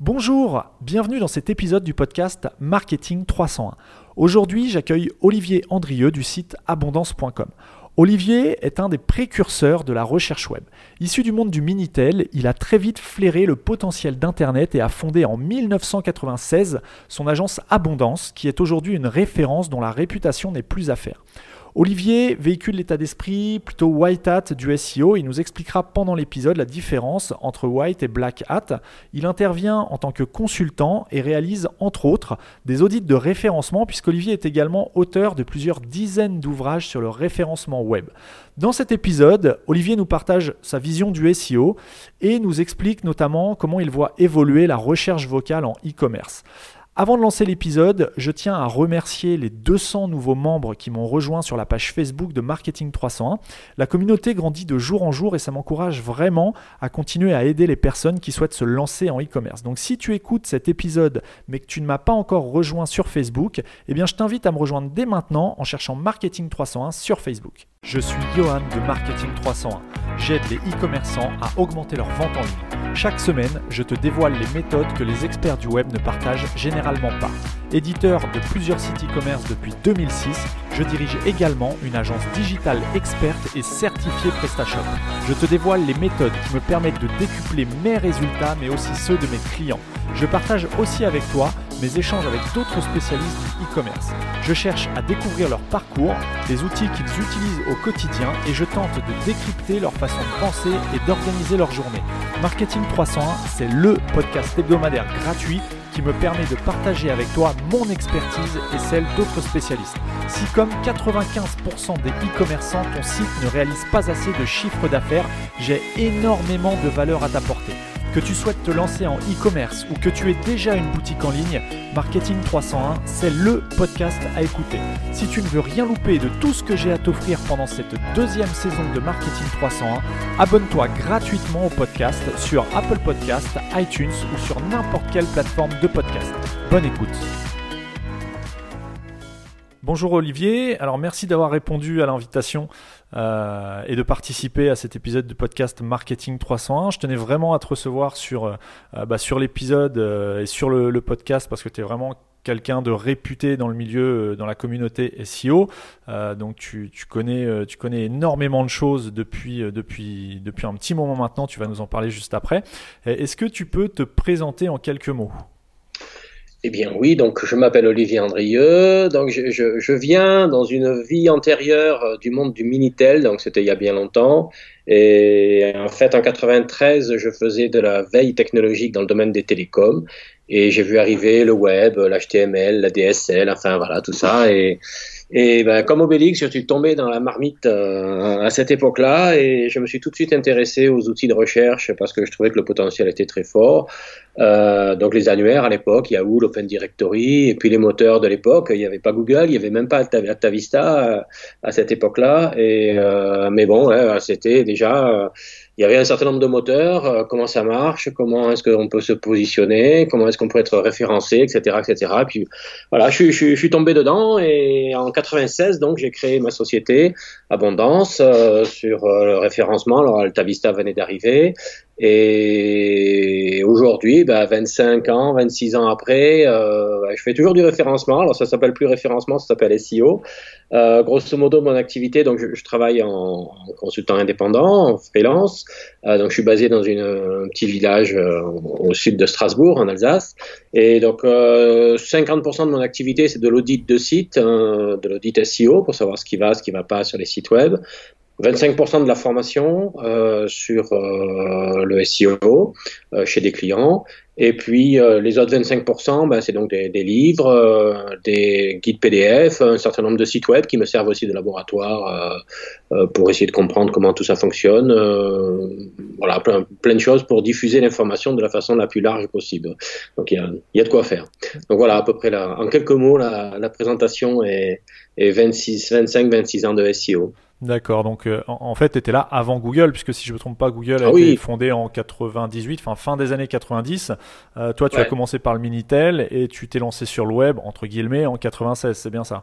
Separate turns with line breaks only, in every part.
Bonjour, bienvenue dans cet épisode du podcast Marketing 301. Aujourd'hui, j'accueille Olivier Andrieux du site abondance.com. Olivier est un des précurseurs de la recherche web. Issu du monde du Minitel, il a très vite flairé le potentiel d'Internet et a fondé en 1996 son agence Abondance, qui est aujourd'hui une référence dont la réputation n'est plus à faire. Olivier véhicule l'état d'esprit plutôt white hat du SEO. Il nous expliquera pendant l'épisode la différence entre white et black hat. Il intervient en tant que consultant et réalise entre autres des audits de référencement puisqu'Olivier est également auteur de plusieurs dizaines d'ouvrages sur le référencement web. Dans cet épisode, Olivier nous partage sa vision du SEO et nous explique notamment comment il voit évoluer la recherche vocale en e-commerce. Avant de lancer l'épisode, je tiens à remercier les 200 nouveaux membres qui m'ont rejoint sur la page Facebook de Marketing 301. La communauté grandit de jour en jour et ça m'encourage vraiment à continuer à aider les personnes qui souhaitent se lancer en e-commerce. Donc si tu écoutes cet épisode mais que tu ne m'as pas encore rejoint sur Facebook, eh bien je t'invite à me rejoindre dès maintenant en cherchant Marketing 301 sur Facebook. Je suis Johan de Marketing 301. J'aide les e-commerçants à augmenter leur vente en ligne. Chaque semaine, je te dévoile les méthodes que les experts du web ne partagent généralement pas. Éditeur de plusieurs sites e-commerce depuis 2006, je dirige également une agence digitale experte et certifiée PrestaShop. Je te dévoile les méthodes qui me permettent de décupler mes résultats mais aussi ceux de mes clients. Je partage aussi avec toi mes échanges avec d'autres spécialistes du e-commerce. Je cherche à découvrir leur parcours, les outils qu'ils utilisent au quotidien et je tente de décrypter leur façon de penser et d'organiser leur journée. Marketing 301, c'est le podcast hebdomadaire gratuit qui me permet de partager avec toi mon expertise et celle d'autres spécialistes. Si comme 95% des e-commerçants, ton site ne réalise pas assez de chiffre d'affaires, j'ai énormément de valeur à t'apporter. Que tu souhaites te lancer en e-commerce ou que tu aies déjà une boutique en ligne, Marketing 301, c'est le podcast à écouter. Si tu ne veux rien louper de tout ce que j'ai à t'offrir pendant cette deuxième saison de Marketing 301, abonne-toi gratuitement au podcast sur Apple Podcast, iTunes ou sur n'importe quelle plateforme de podcast. Bonne écoute. Bonjour Olivier, alors merci d'avoir répondu à l'invitation euh, et de participer à cet épisode du podcast Marketing 301. Je tenais vraiment à te recevoir sur, euh, bah, l'épisode euh, et sur le, podcast parce que tu es vraiment quelqu'un de réputé dans le milieu, dans la communauté SEO. donc tu, connais, énormément de choses depuis, depuis, depuis un petit moment maintenant. Tu vas nous en parler juste après. Est-ce que tu peux te présenter en quelques mots?
Eh bien oui, donc je m'appelle Olivier Andrieux, donc je, je, je, viens dans une vie antérieure euh, du monde du Minitel, donc c'était il y a bien longtemps, et en fait en 93 je faisais de la veille technologique dans le domaine des télécoms, et j'ai vu arriver le web, l'HTML, la DSL, enfin voilà tout ça, et et ben, comme Obélix, je suis tombé dans la marmite euh, à cette époque-là et je me suis tout de suite intéressé aux outils de recherche parce que je trouvais que le potentiel était très fort. Euh, donc les annuaires à l'époque, Yahoo, l'Open Directory et puis les moteurs de l'époque. Il n'y avait pas Google, il n'y avait même pas AltaVista euh, à cette époque-là. Et euh, mais bon, ouais, c'était déjà il y avait un certain nombre de moteurs, euh, comment ça marche, comment est-ce qu'on peut se positionner, comment est-ce qu'on peut être référencé, etc., etc. Et puis voilà, je, je, je, suis tombé dedans et en 96 donc j'ai créé ma société Abondance euh, sur euh, le référencement. Alors AltaVista venait d'arriver et aujourd'hui, bah, 25 ans, 26 ans après, euh, bah, je fais toujours du référencement. Alors ça s'appelle plus référencement, ça s'appelle SEO. Euh, grosso modo, mon activité, donc je, je travaille en, consultant indépendant, en freelance. Euh, donc je suis basé dans une, un petit village euh, au sud de Strasbourg, en Alsace. Et donc 50% euh, de mon activité, c'est de l'audit de site, hein, de l'audit SEO pour savoir ce qui va, ce qui va pas sur les sites web. 25% de la formation euh, sur euh, le SEO euh, chez des clients. Et puis euh, les autres 25%, ben, c'est donc des, des livres, euh, des guides PDF, un certain nombre de sites web qui me servent aussi de laboratoire pour essayer de comprendre comment tout ça fonctionne. voilà, plein, plein, de choses pour diffuser l'information de la façon la plus large possible. Donc il y a, y a, de quoi faire. Donc voilà, à peu près là, en quelques mots, la, la présentation est, est 26, 25, 26 ans de SEO.
D'accord, donc euh, en, en, fait, tu étais là avant Google, puisque si je ne me trompe pas, Google a ah oui. été fondé en 98, enfin fin des années 90. Euh, toi, tu ouais. as commencé par le Minitel et tu t'es lancé sur le web, entre guillemets, en 96, c'est bien ça?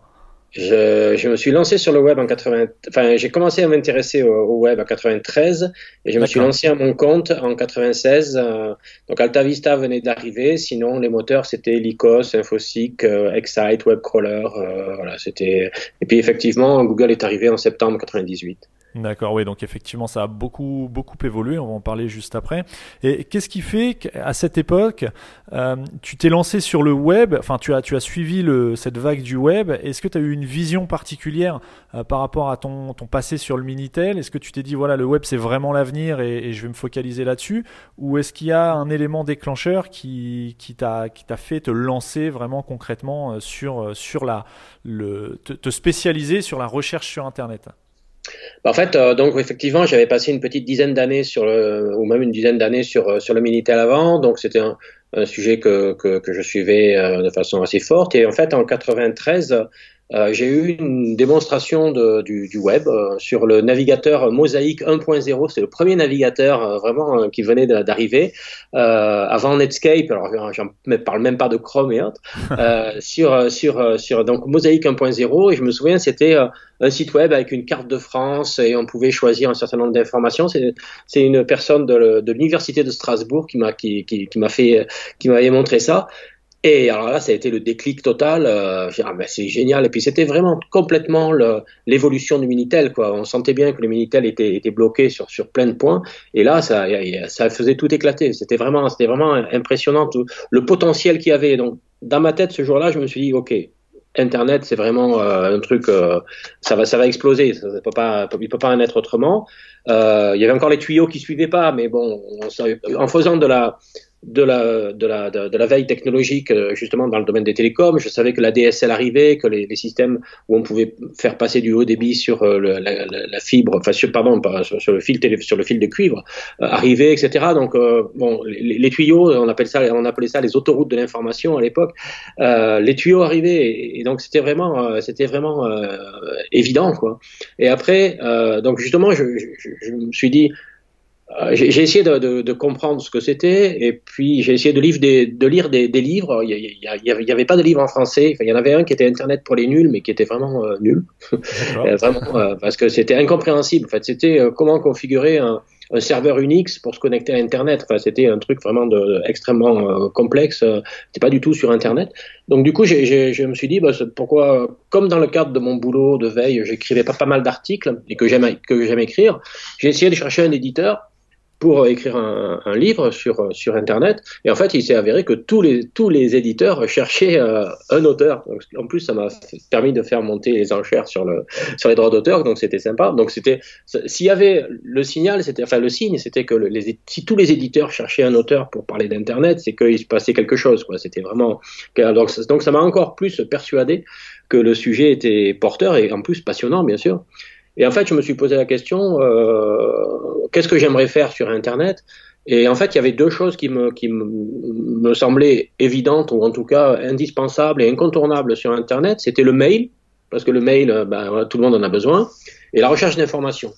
Je, me suis lancé sur le web en 80. Enfin, j'ai commencé à m'intéresser au, web en 93 et je me suis lancé à mon compte en 96. Euh, donc Alta Vista venait d'arriver. Sinon, les moteurs c'était Lycos, Infosec, euh, Excite, Webcrawler. Euh, voilà, c'était. Et puis effectivement, Google est arrivé en septembre 98.
D'accord, oui, donc effectivement, ça a beaucoup, beaucoup évolué, on va en parler juste après. Et qu'est-ce qui fait qu'à cette époque, euh, tu t'es lancé sur le web, enfin, tu as, tu as suivi cette vague du web. Est-ce que tu as eu une vision particulière euh, par rapport à ton, ton passé sur le Minitel? Est-ce que tu t'es dit, voilà, le web, c'est vraiment l'avenir et, je vais me focaliser là-dessus? Ou est-ce qu'il y a un élément déclencheur qui, qui t'a fait te lancer vraiment concrètement euh, sur, sur la, le, te spécialiser sur la recherche sur Internet?
En fait, euh, donc effectivement, j'avais passé une petite dizaine d'années sur le, ou même une dizaine d'années sur euh, sur le Minitel avant, donc c'était un, un, sujet que, que, que je suivais euh, de façon assez forte. Et en fait, en 93, euh, j'ai eu une démonstration de, du, du, web euh, sur le navigateur Mosaic 1.0. C'est le premier navigateur euh, vraiment qui venait d'arriver avant Netscape. Alors, j'en parle même pas de Chrome et autres. sur sur sur donc Mosaic 1.0 et je me souviens c'était un site web avec une carte de France et on pouvait choisir un certain nombre d'informations. C'est une personne de l'université de, Strasbourg qui m'a qui, qui, qui m'a fait qui m'avait montré ça. Et alors là, ça a été le déclic total. Euh, ah, ben, c'est génial. Et puis c'était vraiment complètement l'évolution du Minitel. Quoi. On sentait bien que le Minitel était, bloqué sur, sur plein de points. Et là, ça, ça faisait tout éclater. C'était vraiment, vraiment impressionnant le potentiel qu'il y avait. Donc, dans ma tête, ce jour-là, je me suis dit, OK, Internet, c'est vraiment euh, un truc, euh, ça va, ça va exploser. Ça, peut pas, il peut pas en être autrement. Euh, il y avait encore les tuyaux qui suivaient pas, mais bon, on, en faisant de la, de la, de la, de, la veille technologique euh, justement dans le domaine des télécoms. Je savais que la DSL arrivait, que les, les systèmes où on pouvait faire passer du haut débit sur euh, le, la, la, fibre, enfin sur, pardon, sur, sur, le fil télé, sur le fil de cuivre euh, arrivaient, etc. Donc bon, les, tuyaux, on appelle ça, on appelait ça les autoroutes de l'information à l'époque. les tuyaux arrivaient et, donc c'était vraiment, c'était vraiment évident quoi. Et après, donc justement, je, je, je me suis dit euh, j'ai essayé de, de, de, comprendre ce que c'était et puis j'ai essayé de, lire des, de lire des, des livres. Il n'y avait, avait, pas de livre en français. Enfin, il y en avait un qui était Internet pour les nuls, mais qui était vraiment euh, nul, euh, vraiment parce que c'était incompréhensible. En fait, c'était comment configurer un, un, serveur Unix pour se connecter à Internet. Enfin, c'était un truc vraiment de, extrêmement complexe. C'était pas du tout sur Internet. Donc du coup, je me suis dit bah, pourquoi, comme dans le cadre de mon boulot de veille, j'écrivais pas pas mal d'articles et que j'aime écrire, j'ai essayé de chercher un éditeur pour écrire un, livre sur, sur Internet. Et en fait, il s'est avéré que tous les, tous les éditeurs cherchaient euh, un auteur. En plus, ça m'a permis de faire monter les enchères sur, le, sur les droits d'auteur, donc c'était sympa. Donc, c'était, s'il y avait le signal, c'était, enfin, le signe, c'était que les, si tous les éditeurs cherchaient un auteur pour parler d'Internet, c'est qu'il se passait quelque chose, quoi. C'était vraiment, donc, donc ça m'a encore plus persuadé que le sujet était porteur et en plus passionnant, bien sûr. Et en fait, je me suis posé la question, euh, qu'est-ce que j'aimerais faire sur Internet? Et en fait, il y avait deux choses qui me, qui me, semblaient évidentes, ou en tout cas indispensables et incontournables sur Internet. C'était le mail, parce que le mail, euh, ben, tout le monde en a besoin, et la recherche d'informations.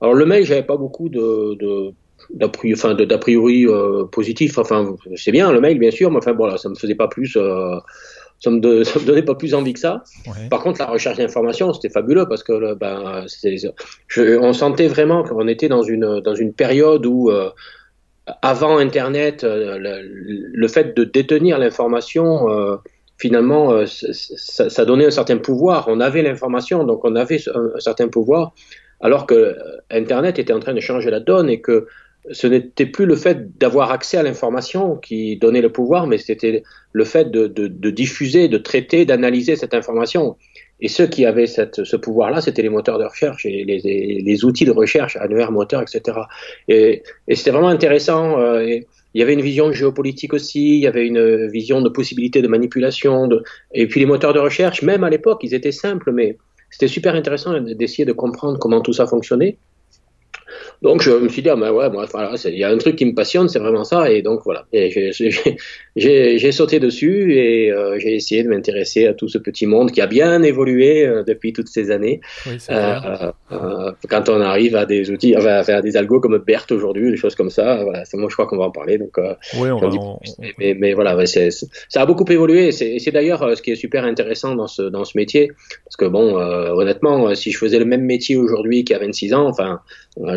Alors le mail, j'avais pas beaucoup de, de d'a priori, enfin, priori euh, positif. Enfin, c'est bien le mail, bien sûr, mais enfin, voilà, ça me faisait pas plus. Euh, ça me, me donnait pas plus envie que ça. Par contre, la recherche d'informations, c'était fabuleux parce que ben, je, on sentait vraiment qu'on était dans une, dans une période où, euh, avant Internet, euh, le, fait de détenir l'information, euh, finalement, ça, ça, donnait un certain pouvoir. On avait l'information, donc on avait un, un, certain pouvoir, alors que Internet était en train de changer la donne et que ce n'était plus le fait d'avoir accès à l'information qui donnait le pouvoir, mais c'était le fait de, diffuser, de traiter, d'analyser cette information. Et ceux qui avaient ce pouvoir-là, c'était les moteurs de recherche et les, outils de recherche, annuaire, moteur, etc. Et, c'était vraiment intéressant. Euh, il y avait une vision géopolitique aussi, il y avait une vision de possibilité de manipulation. Et puis les moteurs de recherche, même à l'époque, ils étaient simples, mais c'était super intéressant d'essayer de comprendre comment tout ça fonctionnait. Donc je me suis dit, ah ben ouais, moi, voilà, il y a un truc qui me passionne, c'est vraiment ça. Et donc voilà, j'ai sauté dessus et euh, j'ai essayé de m'intéresser à tout ce petit monde qui a bien évolué euh, depuis toutes ces années. Oui, euh, euh, quand on arrive à des outils, enfin, à des algos comme BERT aujourd'hui, des choses comme ça, voilà, moi je crois qu'on va en parler. Donc, oui, on va, mais, mais, voilà, ça a beaucoup évolué. Et c'est d'ailleurs ce qui est super intéressant dans ce, dans ce métier. Parce que bon, honnêtement, si je faisais le même métier aujourd'hui qu'il y a 26 ans, enfin,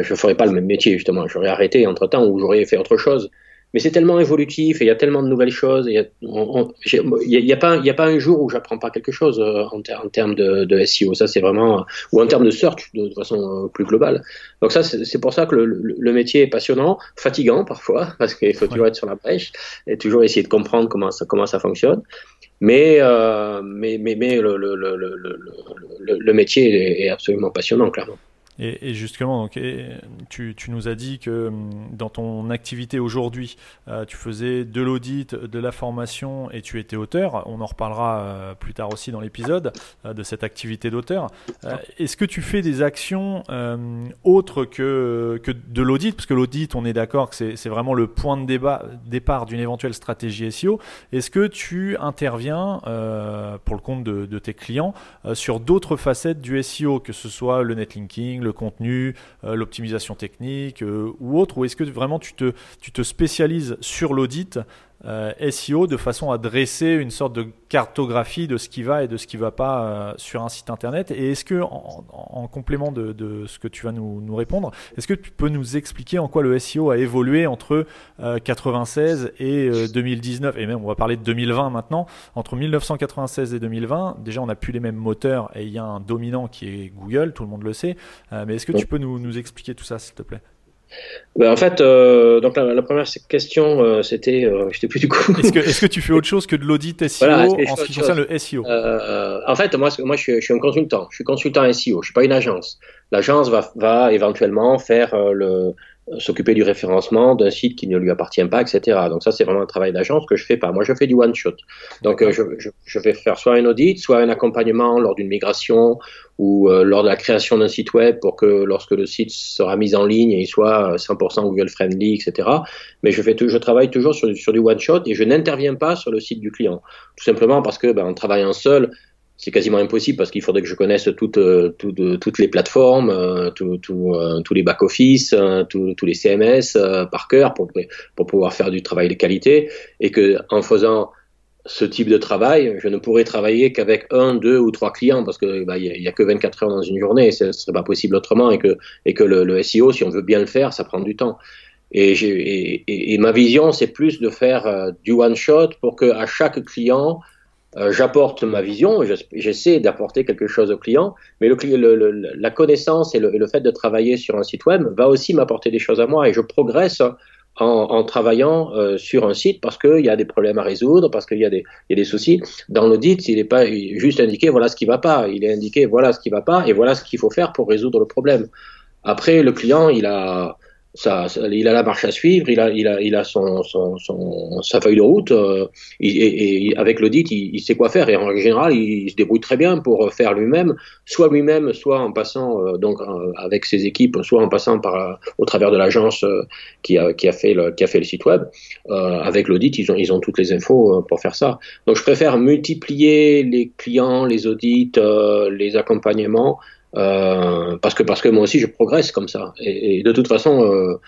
je ferais pas le même métier justement. J'aurais arrêté entre temps ou j'aurais fait autre chose. Mais c'est tellement évolutif et il y a tellement de nouvelles choses. Il n'y a, a, pas, a pas un jour où j'apprends pas quelque chose euh, en, en termes de, de, SEO. Ça, c'est vraiment, ou en termes de search de, façon euh, plus globale. Donc ça, c'est pour ça que le, le, métier est passionnant, fatigant parfois, parce qu'il faut toujours être sur la brèche et toujours essayer de comprendre comment ça, comment ça fonctionne. Mais, euh, mais, mais, mais le, le, métier est absolument passionnant, clairement.
Et, justement, donc, tu, tu, nous as dit que hum, dans ton activité aujourd'hui, euh, tu faisais de l'audit, de la formation et tu étais auteur. On en reparlera euh, plus tard aussi dans l'épisode euh, de cette activité d'auteur. Est-ce que tu fais des actions autres que, que de l'audit? Parce que l'audit, on est d'accord que c'est vraiment le point de débat, départ d'une éventuelle stratégie SEO. Est-ce que tu interviens pour le compte de, de tes clients sur d'autres facettes du SEO, que ce soit le netlinking, le contenu, euh, l'optimisation technique euh, ou autre Ou est-ce que vraiment tu te, spécialises sur l'audit SEO de façon à dresser une sorte de cartographie de ce qui va et de ce qui ne va pas euh, sur un site internet. Et est-ce que, en, complément de, ce que tu vas nous, répondre, est-ce que tu peux nous expliquer en quoi le SEO a évolué entre 96 euh, et 2019 Et même, on va parler de 2020 maintenant. Entre 1996 et 2020, déjà, on n'a plus les mêmes moteurs et il y a un dominant qui est Google, tout le monde le sait. mais est-ce que tu peux nous, nous expliquer tout ça, s'il te plaît?
Ben, en fait, euh, donc la, première question, euh, c'était, euh, je sais plus du coup.
Est-ce que, est que, tu fais autre chose que de l'audit SEO en ce qui concerne le SEO
euh, En fait, moi, moi je, suis, je, suis, un consultant. Je suis consultant SEO. Je suis pas une agence. L'agence va, va éventuellement faire le, s'occuper du référencement d'un site qui ne lui appartient pas, etc. Donc ça, c'est vraiment un travail d'agence que je fais pas. Moi, je fais du one shot. Donc euh, je, je, je, vais faire soit un audit, soit un accompagnement lors d'une migration ou euh, lors de la création d'un site web pour que lorsque le site sera mis en ligne, il soit 100% euh, Google friendly, etc. Mais je fais, je travaille toujours sur, sur du one shot et je n'interviens pas sur le site du client, tout simplement parce que ben, en travaillant seul, c'est quasiment impossible parce qu'il faudrait que je connaisse toutes, euh, toutes, toutes les plateformes, euh, tout, tout, euh, tous les back-office, tous les CMS par cœur pour, pour pouvoir faire du travail de qualité et que en faisant ce type de travail, je ne pourrais travailler qu'avec un, deux ou trois clients parce que bah, il y, a que 24 heures dans une journée, ce serait pas possible autrement et que et que le, le, SEO, si on veut bien le faire, ça prend du temps. Et, et, et ma vision, c'est plus de faire du one shot pour que à chaque client euh, j'apporte ma vision, j'essaie d'apporter quelque chose au client, mais le, le, la connaissance et le, fait de travailler sur un site web va aussi m'apporter des choses à moi et je progresse en, en travaillant euh, sur un site parce qu'il y a des problèmes à résoudre, parce qu'il y, y a des soucis. Dans l'audit, il n'est pas juste indiqué voilà ce qui va pas, il est indiqué voilà ce qui va pas et voilà ce qu'il faut faire pour résoudre le problème. Après, le client, il a, ça, il a la marche à suivre, il a, il a, il a son, son, son sa feuille de route, euh, et, et, avec l'audit, il, il, sait quoi faire, et en général, il, se débrouille très bien pour faire lui-même, soit lui-même, soit en passant euh, donc euh, avec ses équipes, soit en passant par au travers de l'agence qui a, qui a fait le, qui a fait le site web. avec l'audit, ils ont, ils ont toutes les infos pour faire ça. Donc, je préfère multiplier les clients, les audits, les accompagnements euh, parce que parce que moi aussi je progresse comme ça. Et, de toute façon, euh,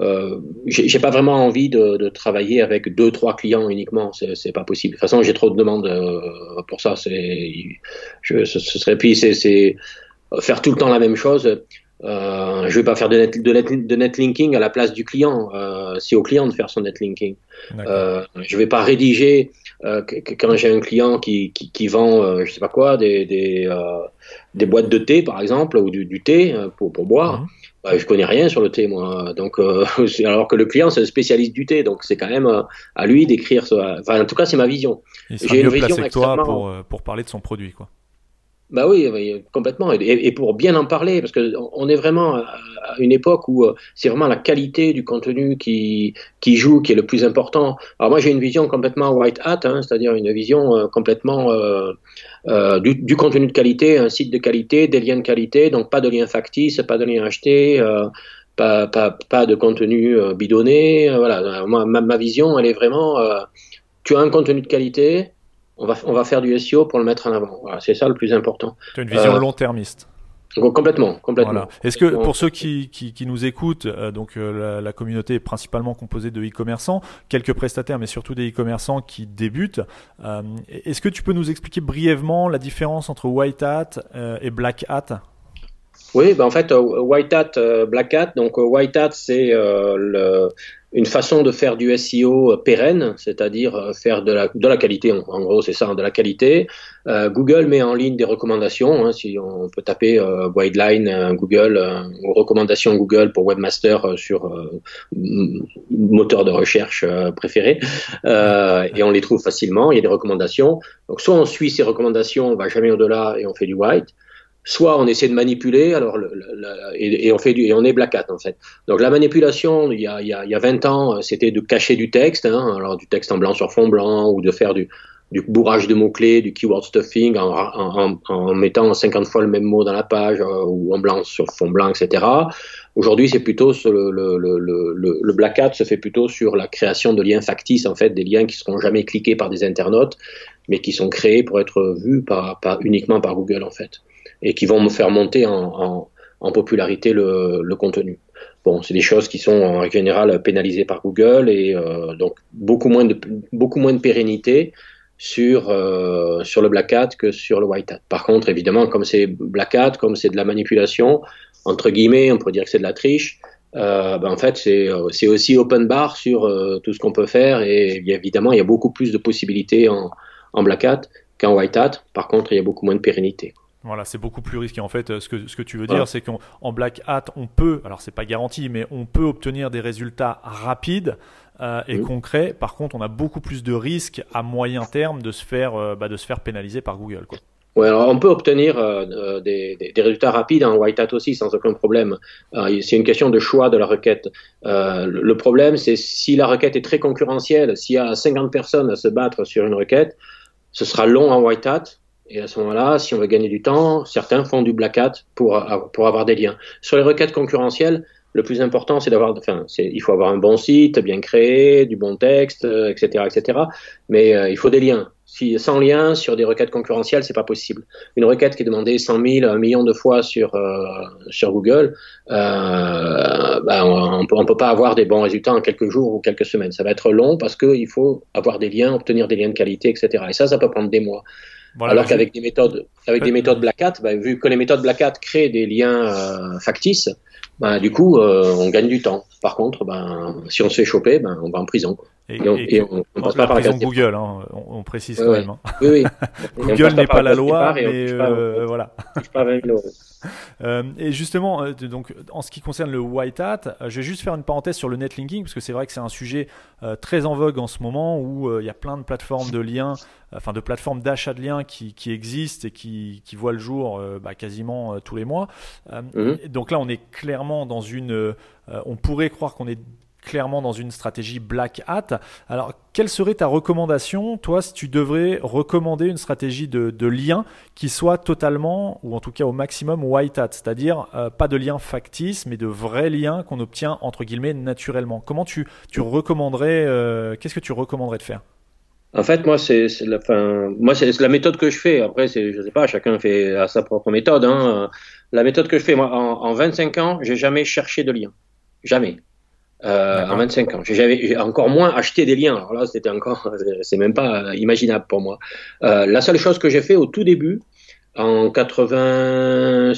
euh, j'ai pas vraiment envie de, de, travailler avec deux trois clients uniquement. C'est pas possible. De toute façon, j'ai trop de demandes euh, pour ça. C'est, ce, ce serait puis c'est faire tout le temps la même chose. Euh, je vais pas faire de, net, de, net, de netlinking à la place du client. Euh, c'est au client de faire son netlinking. Euh, je vais pas rédiger euh, quand j'ai un client qui, qui, qui vend, euh, je sais pas quoi, des, des, euh, des, boîtes de thé par exemple ou du, du thé pour, pour boire. Mhm. Bah, je connais rien sur le thé moi, donc alors que le client c'est un spécialiste du thé, donc c'est quand même à lui d'écrire. Enfin, en tout cas, c'est ma vision.
J'ai une vision que toi pour, pour parler de son produit, quoi.
Bah oui, complètement. Et, pour bien en parler, parce qu'on est vraiment à une époque où euh, c'est vraiment la qualité du contenu qui, qui joue, qui est le plus important. Alors moi, j'ai une vision complètement white hat, hein, c'est-à-dire une vision euh, complètement euh, du, contenu de qualité, un site de qualité, des liens de qualité, donc pas de liens factices, pas de liens achetés. pas, de contenu bidonné. Voilà, ma, vision, elle est vraiment, tu as un contenu de qualité, on va, on va faire du SEO pour le mettre en avant. Voilà, c'est ça le plus important.
Tu as une vision long-termiste.
Complètement, complètement.
Est-ce que pour ceux qui, qui, qui nous écoutent, euh, donc euh, la, communauté est principalement composée de e-commerçants, quelques prestataires, mais surtout des e-commerçants qui débutent. Euh, est-ce que tu peux nous expliquer brièvement la différence entre White Hat et Black Hat?
Oui, ben en fait, White Hat, Black Hat. Donc White Hat, c'est le une façon de faire du SEO pérenne, c'est-à-dire euh, faire de la, de la qualité, en, gros c'est ça, de la qualité. Euh, Google met en ligne des recommandations, hein, si on peut taper euh, Guideline euh, Google ou recommandations Google pour Webmaster sur moteur de recherche préféré, et on les trouve facilement, il y a des recommandations. Donc soit on suit ces recommandations, on va jamais au-delà et on fait du white, soit on essaie de manipuler, alors le, et, on fait du, et on est black hat en fait. Donc la manipulation, il y a, il y a, il y a 20 ans, c'était de cacher du texte, hein, alors du texte en blanc sur fond blanc, ou de faire du, du bourrage de mots-clés, du keyword stuffing, en, en, en, mettant 50 fois le même mot dans la page, euh, ou en blanc sur fond blanc, etc. Aujourd'hui, c'est plutôt le, le, le, le, black hat se fait plutôt sur la création de liens factices, en fait, des liens qui seront jamais cliqués par des internautes, mais qui sont créés pour être vus par, par uniquement par Google, en fait et qui vont me faire monter en, popularité le, contenu. Bon, c'est des choses qui sont en général pénalisées par Google et euh, donc beaucoup moins de beaucoup moins de pérennité sur euh, sur le black hat que sur le white hat. Par contre, évidemment, comme c'est black hat, comme c'est de la manipulation entre guillemets, on pourrait dire que c'est de la triche. Euh, ben en fait, c'est c'est aussi open bar sur tout ce qu'on peut faire et évidemment, il y a beaucoup plus de possibilités en, en black hat qu'en white hat. Par contre, il y a beaucoup moins de pérennité.
Voilà, c'est beaucoup plus risqué. En fait, euh, ce que, ce que tu veux dire, c'est qu'en black hat, on peut, alors c'est pas garanti, mais on peut obtenir des résultats rapides euh, et concrets. Par contre, on a beaucoup plus de risques à moyen terme de se faire, euh, bah, de se faire pénaliser par Google. Quoi.
Ouais, alors on peut obtenir des, des, résultats rapides en white hat aussi sans aucun problème. c'est une question de choix de la requête. le problème, c'est si la requête est très concurrentielle, s'il y a 50 personnes à se battre sur une requête, ce sera long en white hat et à ce moment-là, si on veut gagner du temps, certains font du black hat pour, pour avoir des liens. Sur les requêtes concurrentielles, le plus important, c'est d'avoir, enfin, il faut avoir un bon site, bien créé, du bon texte, etc., euh, etc. Mais euh, il faut des liens. Si sans lien sur des requêtes concurrentielles, c'est pas possible. Une requête qui est demandée 100 000, un million de fois sur euh, sur Google, euh, ben, on, on, peut pas avoir des bons résultats en quelques jours ou quelques semaines. Ça va être long parce qu'il faut avoir des liens, obtenir des liens de qualité, etc. Et ça, ça peut prendre des mois. Alors qu'avec des méthodes, avec des méthodes Black Hat, ben, vu que les méthodes Black Hat créent des liens euh, factices, ben, du coup, euh, on gagne du temps. Par contre, ben, si on se fait choper, ben, on va en prison.
Et, on, on, passe pas par la Google, hein, on, précise quand même. Hein. Oui, oui. Google n'est pas, la loi, mais euh, voilà. Euh, et justement, euh, donc, en ce qui concerne le white hat, euh, je vais juste faire une parenthèse sur le netlinking, parce que c'est vrai que c'est un sujet très en vogue en ce moment, où il y a plein de plateformes de liens, enfin de plateformes d'achat de liens qui, existent et qui, voient le jour bah, quasiment tous les mois. Mhm. Donc là, on est clairement dans une... on pourrait croire qu'on est clairement dans une stratégie black hat. Alors, quelle serait ta recommandation, toi, si tu devrais recommander une stratégie de, lien qui soit totalement, ou en tout cas au maximum, white hat, c'est-à-dire euh, pas de lien factice, mais de vrais liens qu'on obtient, entre guillemets, naturellement? Comment tu, recommanderais, euh, qu'est-ce que tu recommanderais de faire?
En fait, moi, c'est la, méthode que je fais. Après, c'est, je sais pas, chacun fait à sa propre méthode. Hein. La méthode que je fais, moi, en, en 25 ans, j'ai jamais cherché de lien, jamais euh, en 25 ans. J'avais encore moins acheté des liens. Alors là, c'était encore, c'est même pas imaginable pour moi. Euh, la seule chose que j'ai fait au tout début, en 80, euh,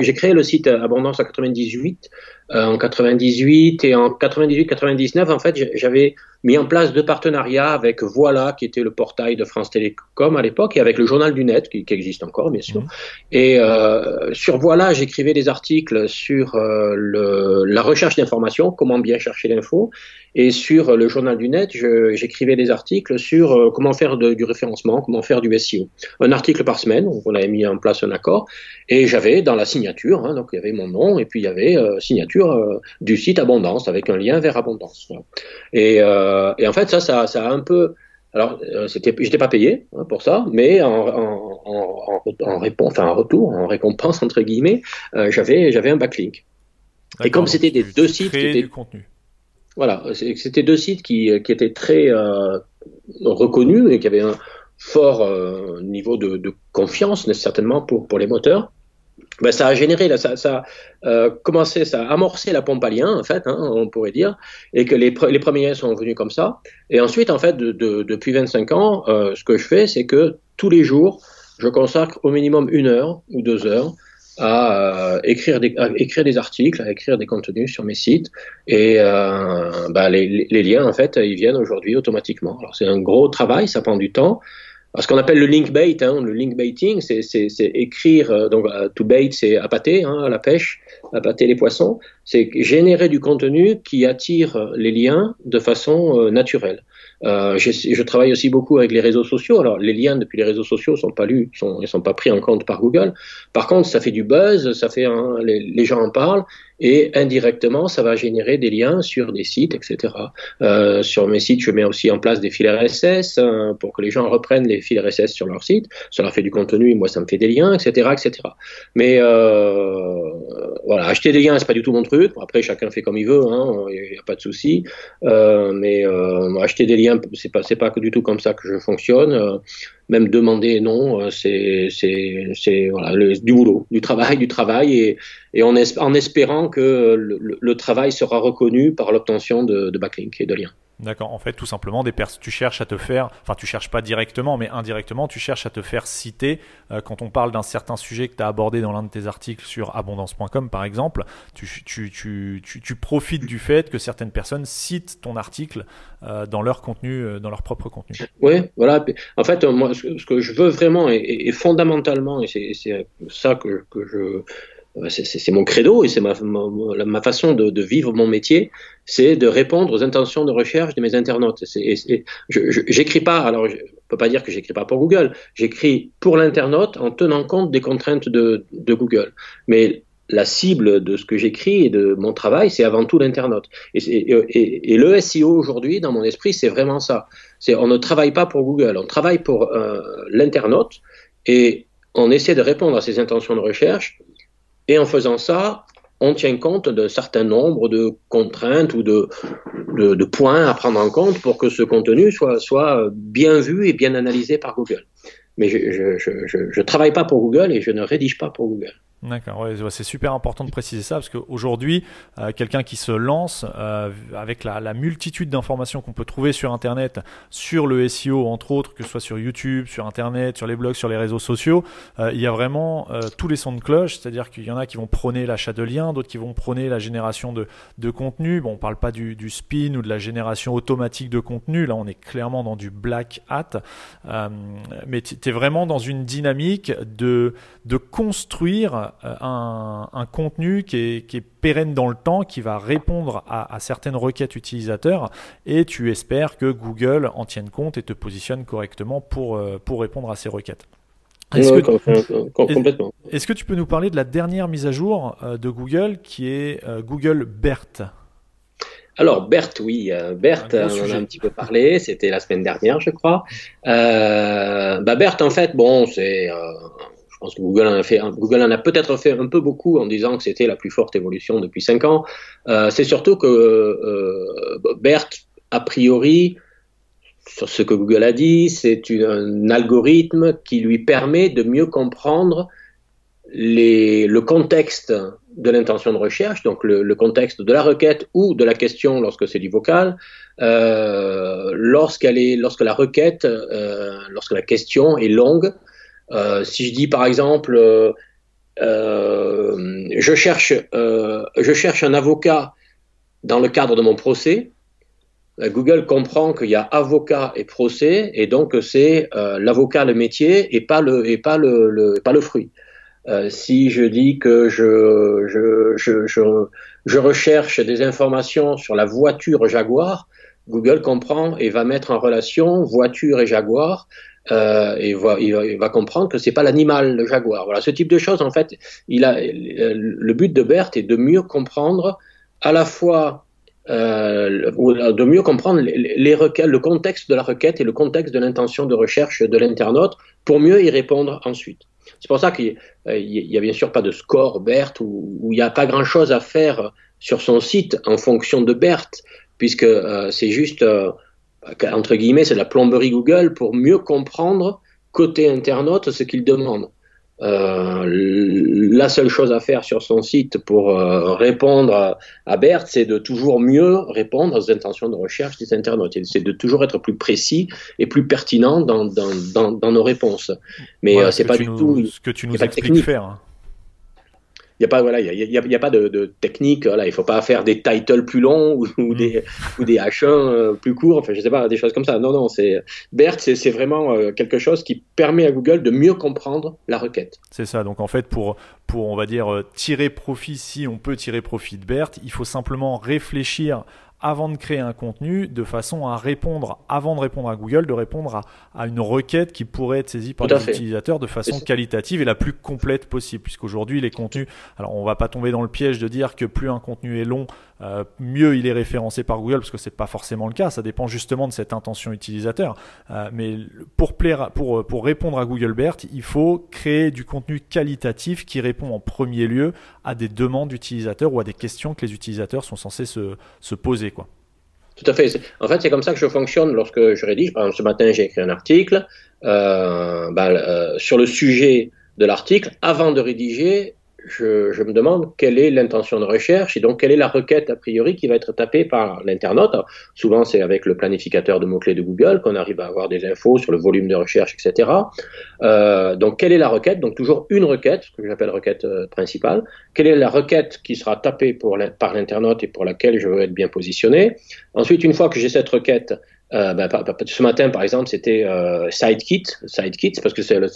j'ai créé le site Abondance en 98. Euh, en 98 et en 98-99, en fait, j'avais mis en place deux partenariats avec Voilà, qui était le portail de France Télécom à l'époque, et avec le Journal du Net, qui, qui existe encore, bien sûr. Mmh. Et euh, sur Voilà, j'écrivais des articles sur euh, le, la recherche d'informations, comment bien chercher l'info, et sur le Journal du Net, j'écrivais des articles sur euh, comment faire de, du référencement, comment faire du SEO. Un article par semaine, donc on avait mis en place un accord, et j'avais dans la signature, hein, donc il y avait mon nom, et puis il y avait euh, signature euh, du site Abondance avec un lien vers Abondance. Et, euh, et, en fait, ça, ça, ça a un peu. Alors, euh, c'était, j'étais pas payé hein, pour ça, mais en, en, en, en, réponse, enfin en retour, en récompense entre guillemets, j'avais, j'avais un backlink. Et comme c'était des deux sites qui étaient
du contenu.
Voilà, c'était deux sites qui, qui étaient très euh, reconnus et qui avaient un fort euh, niveau de, de, confiance, certainement pour, pour les moteurs. Ben, ça a généré, ça, ça a euh, commencé, ça a amorcé la pompe à lien, en fait, hein, on pourrait dire, et que les, les premiers liens sont venus comme ça. Et ensuite, en fait, de, de, depuis 25 ans, euh, ce que je fais, c'est que tous les jours, je consacre au minimum une heure ou deux heures à, euh, écrire, des, à écrire des articles, à écrire des contenus sur mes sites. Et euh, bah, les, les, liens, en fait, ils viennent aujourd'hui automatiquement. Alors c'est un gros travail, ça prend du temps. Ce qu'on appelle le link bait, hein, le link baiting, c'est écrire, euh, donc to bait, c'est appâter, hein, à la pêche, appâter les poissons, c'est générer du contenu qui attire les liens de façon euh, naturelle. Euh, je travaille aussi beaucoup avec les réseaux sociaux. Alors, les liens depuis les réseaux sociaux sont pas lus, sont, ils sont pas pris en compte par Google. Par contre, ça fait du buzz, ça fait les, les, gens en parlent et indirectement, ça va générer des liens sur des sites, etc. Euh, sur mes sites, je mets aussi en place des fils RSS hein, pour que les gens reprennent les fils RSS sur leur site. Ça leur fait du contenu, moi, ça me fait des liens, etc., etc. Mais euh, voilà, acheter des liens, c'est pas du tout mon truc. Après, chacun fait comme il veut, il hein, n'y a pas de souci. Euh, mais euh, acheter des liens, c'est pas, c'est pas du tout comme ça que je fonctionne. Même demander non, euh, c'est, c'est, voilà, du boulot, du travail, du travail, et, et en, en espérant que le, travail sera reconnu par l'obtention de, de et de liens.
D'accord. En fait, tout simplement, des tu cherches à te faire, enfin, tu cherches pas directement, mais indirectement, tu cherches à te faire citer euh, quand on parle d'un certain sujet que tu as abordé dans l'un de tes articles sur abondance.com, par exemple. Tu, tu, tu, tu, profites du fait que certaines personnes citent ton article euh, dans leur contenu, euh, dans leur propre contenu.
Oui, voilà. En fait, moi, ce que je veux vraiment, et, et fondamentalement, et c'est ça que, que je c'est mon credo et c'est ma, façon de, vivre mon métier, c'est de répondre aux intentions de recherche de mes internautes. j'écris pas, alors je peux pas dire que j'écris pas pour Google, j'écris pour l'internaute en tenant compte des contraintes de, Google. Mais la cible de ce que j'écris et de mon travail, c'est avant tout l'internaute. Et, le SEO aujourd'hui, dans mon esprit, c'est vraiment ça. On ne travaille pas pour Google, on travaille pour euh, l'internaute et on essaie de répondre à ses intentions de recherche et en faisant ça, on tient compte d'un certain nombre de contraintes ou de, points à prendre en compte pour que ce contenu soit, soit bien vu et bien analysé par Google. Mais je ne travaille pas pour Google et je ne rédige pas pour Google.
D'accord, ouais, c'est super important de préciser ça parce qu'aujourd'hui, euh, quelqu'un qui se lance euh, avec la, multitude d'informations qu'on peut trouver sur Internet, sur le SEO entre autres, que ce soit sur YouTube, sur Internet, sur les blogs, sur les réseaux sociaux, euh, il y a vraiment tous les sons de cloche, c'est-à-dire qu'il y en a qui vont prôner l'achat de liens, d'autres qui vont prôner la génération de, de contenu. Bon, on parle pas du, du, spin ou de la génération automatique de contenu, là on est clairement dans du black hat, mais tu es vraiment dans une dynamique de, de construire euh, un, contenu qui est, pérenne dans le temps, qui va répondre à, certaines requêtes utilisateurs, et tu espères que Google en tienne compte et te positionne correctement pour, euh, pour répondre à ces requêtes. Est-ce que, tu peux nous parler de la dernière mise à jour euh, de Google qui est Google BERT?
Alors, BERT, oui, BERT, on en a un petit peu parlé, c'était la semaine dernière, je crois. Euh, bah BERT, en fait, bon, c'est je pense que Google en a fait, Google en a peut-être fait un peu beaucoup en disant que c'était la plus forte évolution depuis cinq ans. Euh, c'est surtout que euh, BERT, a priori, sur ce que Google a dit, c'est un algorithme qui lui permet de mieux comprendre les, le contexte de l'intention de recherche, donc le, contexte de la requête ou de la question lorsque c'est du vocal, euh, lorsqu'elle est, lorsque la requête, euh, lorsque la question est longue, si je dis par exemple, euh, euh, je, cherche, je un avocat dans le cadre de mon procès, Google comprend qu'il y a avocat et procès, et donc c'est l'avocat le métier et pas le, pas le, fruit. Euh, si je dis que je, je, je, je recherche des informations sur la voiture Jaguar, Google comprend et va mettre en relation voiture et Jaguar euh, et va, il, va, comprendre que c'est pas l'animal, le jaguar. Voilà, ce type de choses, en fait, a, le but de Bert est de mieux comprendre à la fois euh, de mieux comprendre les, le contexte de la requête et le contexte de l'intention de recherche de l'internaute pour mieux y répondre ensuite. C'est pour ça qu'il n'y a bien sûr pas de score BERT où il n'y a pas grand-chose à faire sur son site en fonction de BERT, puisque c'est juste, entre guillemets, c'est la plomberie Google pour mieux comprendre côté internaute ce qu'il demande. Euh, la seule chose à faire sur son site pour euh, répondre à, Bert, c'est de toujours mieux répondre aux intentions de recherche des internautes. C'est de toujours être plus précis et plus pertinent dans, dans, dans, nos réponses. Mais euh, c'est pas du tout
ce que tu nous expliques faire. Hein.
Il n'y a pas, voilà, il y a, y a, pas de, de, technique. Voilà, il faut pas faire des titles plus longs ou, ou mm. des, ou des H1 euh, plus courts. Enfin, je sais pas, des choses comme ça. Non, non, c'est BERT, c'est vraiment euh, quelque chose qui permet à Google de mieux comprendre la requête.
C'est ça. Donc en fait, pour, pour on va dire euh, tirer profit, si on peut tirer profit de BERT, il faut simplement réfléchir avant de créer un contenu de façon à répondre, avant de répondre à Google, de répondre à, une requête qui pourrait être saisie par les utilisateurs de façon qualitative et la plus complète possible. Puisqu'aujourd'hui, les contenus, alors on va pas tomber dans le piège de dire que plus un contenu est long, euh, mieux il est référencé par Google, parce que c'est pas forcément le cas. Ça dépend justement de cette intention utilisateur. Euh, mais pour, plaire, pour, pour répondre à Google BERT, il faut créer du contenu qualitatif qui répond en premier lieu à des demandes d'utilisateurs ou à des questions que les utilisateurs sont censés se, se poser. Quoi.
Tout à fait. En fait, c'est comme ça que je fonctionne lorsque je rédige. Par exemple, ce matin, j'ai écrit un article euh, ben, euh, sur le sujet de l'article. Avant de rédiger, je, me demande quelle est l'intention de recherche et donc quelle est la requête a priori qui va être tapée par l'internaute. Souvent, c'est avec le planificateur de mots-clés de Google qu'on arrive à avoir des infos sur le volume de recherche, etc. Euh, donc, quelle est la requête? Donc, toujours une requête, ce que j'appelle requête euh, principale. Quelle est la requête qui sera tapée par l'internaute et pour laquelle je veux être bien positionné? Ensuite, une fois que j'ai cette requête, euh, ben, ce matin, par exemple, c'était euh, SideKit, SideKit, parce que c'est le,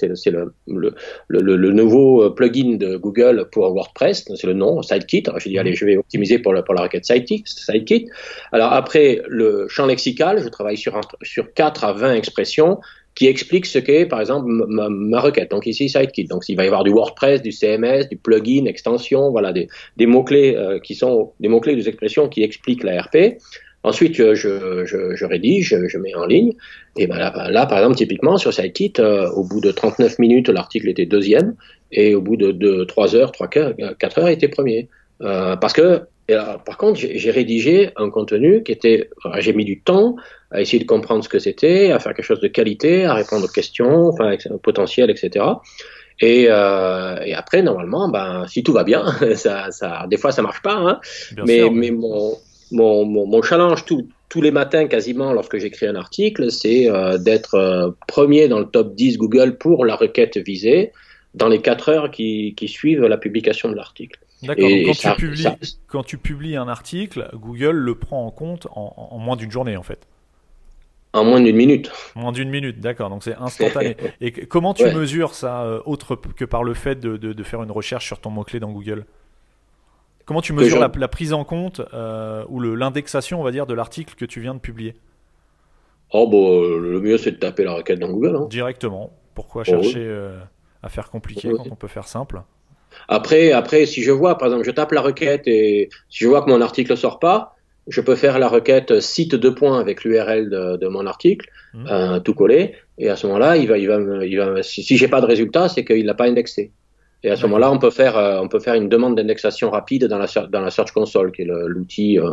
le, le, le, nouveau euh, plugin de Google pour WordPress, c'est le nom, SideKit. Alors, j'ai dit, allez, je vais optimiser pour, pour la requête SideKit. Alors, après, le champ lexical, je travaille sur, sur 4 à 20 expressions qui expliquent ce qu'est, par exemple, ma, ma, requête. Donc, ici, SideKit. Donc, il va y avoir du WordPress, du CMS, du plugin, extension, voilà, des, des mots-clés euh, qui sont des mots-clés, des expressions qui expliquent la RP. Ensuite, je, je, je, rédige, je mets en ligne. Et ben là, là par exemple, typiquement, sur SiteKit, euh, au bout de 39 minutes, l'article était deuxième. Et au bout de, de 3 heures, 3 4 heures, il était premier. Euh, parce que, par contre, j'ai rédigé un contenu qui était, j'ai mis du temps à essayer de comprendre ce que c'était, à faire quelque chose de qualité, à répondre aux questions, enfin, potentiel, etc. Et, euh, et, après, normalement, ben, si tout va bien, ça, ça, des fois ça marche pas, hein, mais, mais mon, mon, mon, challenge tous les matins quasiment lorsque j'écris un article, c'est euh, d'être euh, premier dans le top 10 Google pour la requête visée dans les 4 heures qui, qui suivent la publication de l'article.
D'accord. Quand, tu publies, quand tu publies un article, Google le prend en compte en, en moins d'une journée en fait.
En moins d'une minute.
Moins d'une minute, d'accord. Donc c'est instantané. Et comment tu mesures ça, euh, autre que par le fait de, de, de faire une recherche sur ton mot-clé dans Google? Comment tu mesures la, prise en compte euh, ou l'indexation, on va dire, de l'article que tu viens de publier?
Oh, bon, euh, le mieux, c'est de taper la requête dans Google. Hein.
Directement. Pourquoi oh, chercher euh, à faire compliqué quand on peut faire simple?
Après, après, si je vois, par exemple, je tape la requête et si je vois que mon article sort pas, je peux faire la requête site de points avec l'URL de, mon article, mmh. tout collé, et à ce moment-là, il va, il va, il va, si, si j'ai pas de résultat, c'est qu'il l'a pas indexé. Et à ce moment-là, on peut faire, euh, on peut faire une demande d'indexation rapide dans la, dans la Search Console, qui est l'outil, euh,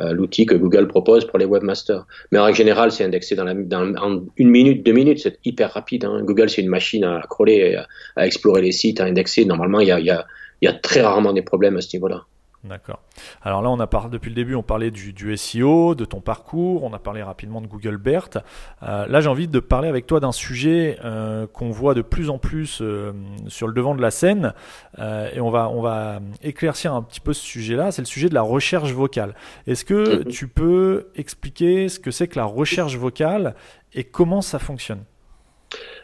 euh, l'outil que Google propose pour les webmasters. Mais en règle générale, c'est indexé dans, la, dans en une minute, deux minutes, c'est hyper rapide. Hein. Google, c'est une machine à crawler, à, à, explorer les sites, à indexer. Normalement, il y a, il y a, il y a très rarement des problèmes à ce niveau-là.
D'accord. Alors là, on a parlé depuis le début, on parlait du, du, SEO, de ton parcours, on a parlé rapidement de Google BERT. Euh, là, j'ai envie de parler avec toi d'un sujet euh, qu'on voit de plus en plus euh, sur le devant de la scène, et on va, on va éclaircir un petit peu ce sujet-là. C'est le sujet de la recherche vocale. Est-ce que mm-hmm. tu peux expliquer ce que c'est que la recherche vocale et comment ça fonctionne?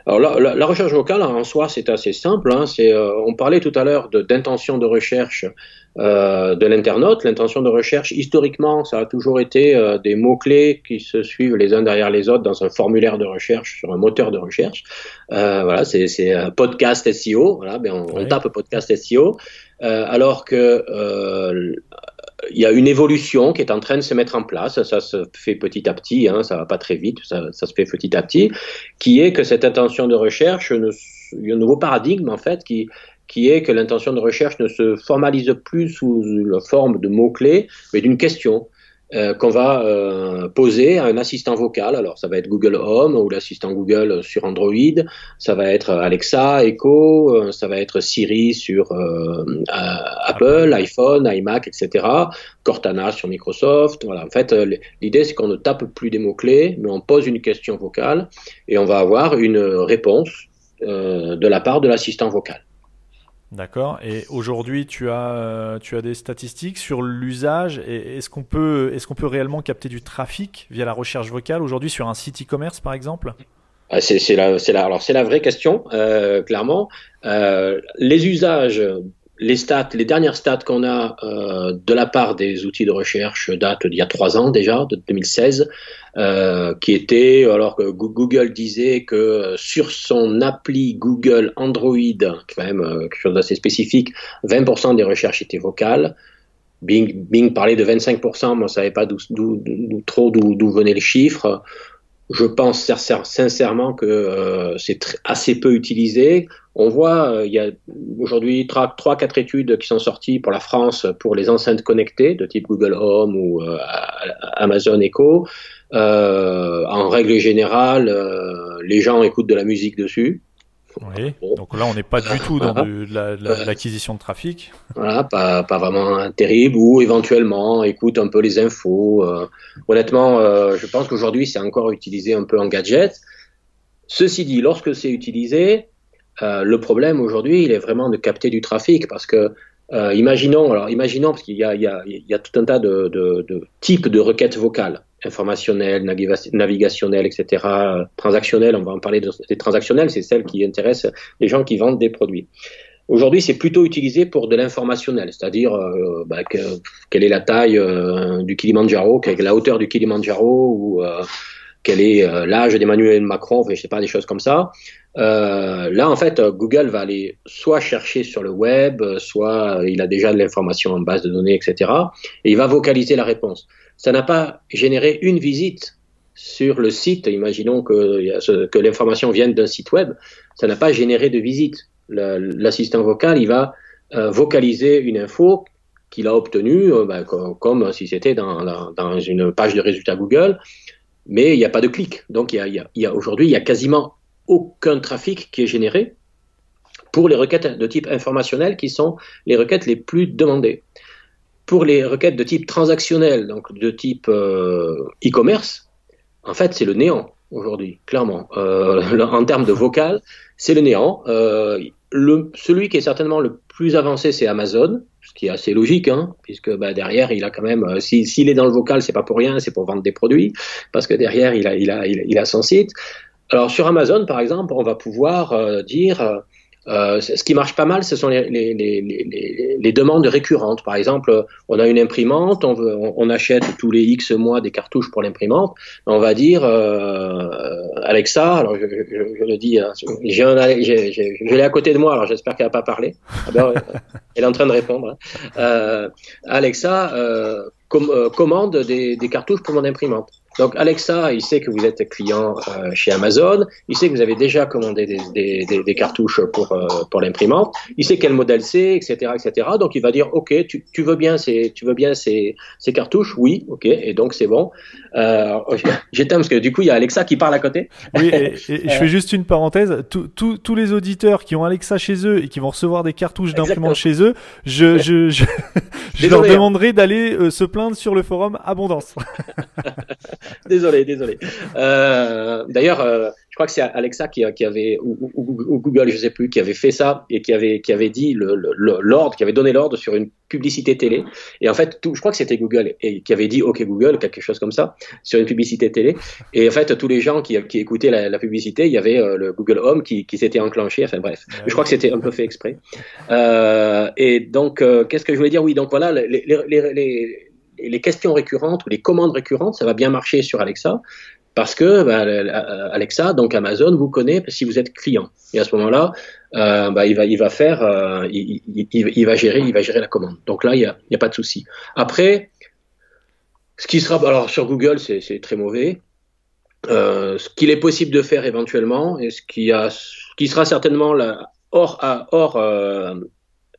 Alors la, la, recherche vocale en soi c'est assez simple. Hein, c'est, euh, on parlait tout à l'heure d'intention de, recherche euh, de l'internaute. L'intention de recherche historiquement ça a toujours été euh, des mots clés qui se suivent les uns derrière les autres dans un formulaire de recherche sur un moteur de recherche. Voilà, c'est, podcast SEO. Voilà, ben on, on tape podcast SEO. alors que il y a une évolution qui est en train de se mettre en place, ça se fait petit à petit, hein, ça va pas très vite, ça, se fait petit à petit, qui est que cette intention de recherche, il y a un nouveau paradigme en fait qui, qui est que l'intention de recherche ne se formalise plus sous la forme de mots-clés, mais d'une question. Euh, qu'on va euh, poser à un assistant vocal. Alors ça va être Google Home ou l'assistant Google sur Android, ça va être Alexa, Echo, euh, ça va être Siri sur Apple, iPhone, iMac, etc. Cortana sur Microsoft. Voilà. En fait, l'idée c'est qu'on ne tape plus des mots clés, mais on pose une question vocale et on va avoir une réponse de la part de l'assistant vocal.
D'accord. Et aujourd'hui, tu as, euh, tu as des statistiques sur l'usage. Est-ce qu'on peut, est qu'on peut réellement capter du trafic via la recherche vocale aujourd'hui sur un site e-commerce, par exemple?
Ah, c'est la, la, la vraie question, euh, clairement. Euh, les usages les stats, les dernières stats qu'on a euh, de la part des outils de recherche datent d'il y a trois ans déjà, de 2016, euh, qui était alors que Google disait que sur son appli Google Android, quand même euh, quelque chose d'assez spécifique, 20% des recherches étaient vocales. Bing, Bing parlait de 25%, moi je ne savais pas d'où, trop d'où, venaient les chiffres. Je pense sincèrement que euh, c'est assez peu utilisé. On voit, euh, il y a aujourd'hui trois, quatre études qui sont sorties pour la France pour les enceintes connectées de type Google Home ou euh, Amazon Echo. en règle générale, les gens écoutent de la musique dessus.
Oui. Donc là, on n'est pas du tout dans l'acquisition de trafic.
Voilà, pas, pas, vraiment terrible. Ou éventuellement, écoute un peu les infos. Euh, honnêtement, euh, je pense qu'aujourd'hui, c'est encore utilisé un peu en gadget. Ceci dit, lorsque c'est utilisé, euh, le problème aujourd'hui, il est vraiment de capter du trafic parce que imaginons, alors imaginons parce qu'il y, y, y a, tout un tas de, de, de types de requêtes vocales informationnelle, navigationnelle, etc., transactionnelle, on va en parler des transactionnelles, c'est celles qui intéressent les gens qui vendent des produits. Aujourd'hui, c'est plutôt utilisé pour de l'informationnel, c'est-à-dire euh, bah, quelle est la taille euh, du Kilimanjaro, quelle est la hauteur du Kilimanjaro, ou euh, quel est l'âge d'Emmanuel Macron, enfin, je sais pas, des choses comme ça. là, en fait, Google va aller soit chercher sur le web, soit il a déjà de l'information en base de données, etc. Et il va vocaliser la réponse ça n'a pas généré une visite sur le site. Imaginons que, que l'information vienne d'un site web, ça n'a pas généré de visite. L'assistant vocal, il va euh, vocaliser une info qu'il a obtenue, euh, ben, comme, si c'était dans, dans, une page de résultats Google, mais il n'y a pas de clic. Donc y a, aujourd'hui, il y a quasiment aucun trafic qui est généré pour les requêtes de type informationnel qui sont les requêtes les plus demandées. Pour les requêtes de type transactionnel, donc de type euh, e-commerce, en fait, c'est le néant aujourd'hui, clairement. Euh, en termes de vocal, c'est le néant. Euh, le, celui qui est certainement le plus avancé, c'est Amazon, ce qui est assez logique, hein, puisque bah, derrière, il a quand même, euh, s'il est dans le vocal, c'est pas pour rien, c'est pour vendre des produits, parce que derrière, il a, il a, il a, son site. Alors sur Amazon, par exemple, on va pouvoir euh, dire euh, ce qui marche pas mal, ce sont les, les, les, les, demandes récurrentes. Par exemple, on a une imprimante, on, veut, on, achète tous les X mois des cartouches pour l'imprimante. On va dire, euh, Alexa, alors je, je, je le dis, hein, j'ai je l'ai à côté de moi, alors j'espère qu'elle va pas parler. Ah ben, elle est en train de répondre. Hein. Euh, Alexa, euh, euh, commande des, des cartouches pour mon imprimante. Donc Alexa, il sait que vous êtes client euh, chez Amazon, il sait que vous avez déjà commandé des, des, des, cartouches pour, euh, pour l'imprimante, il sait quel modèle c'est, etc., etc. Donc il va dire, ok, tu, tu veux bien ces, tu veux bien ces, ces cartouches, oui, ok, et donc c'est bon. Euh, J'éteins parce que du coup il y a Alexa qui parle à côté.
Oui, et, je fais juste une parenthèse. Tous les auditeurs qui ont Alexa chez eux et qui vont recevoir des cartouches d'imprimante chez eux, je, je, je, je leur hein. demanderai d'aller euh, se plaindre sur le forum Abondance.
désolé, désolé. Euh, D'ailleurs, euh, je crois que c'est Alexa qui, qui avait, ou, Google, je sais plus, qui avait fait ça et qui avait, qui avait dit l'ordre, qui avait donné l'ordre sur une publicité télé. Et en fait, tout, je crois que c'était Google et qui avait dit OK Google, quelque chose comme ça, sur une publicité télé. Et en fait, tous les gens qui, qui écoutaient la, publicité, il y avait euh, le Google Home qui, qui s'était enclenché. Enfin bref, je crois que c'était un peu fait exprès. Et donc, qu'est-ce que je voulais dire? Oui, donc voilà, les, les, les les questions récurrentes ou les commandes récurrentes, ça va bien marcher sur Alexa parce que bah, Alexa, donc Amazon, vous connaît si vous êtes client. Et à ce moment-là, euh, bah, il va, faire, euh, il, va gérer, il va gérer la commande. Donc là, il n'y a, pas de souci. Après, ce qui sera, alors sur Google, c'est très mauvais. Euh, ce qu'il est possible de faire éventuellement, et ce qui, sera certainement hors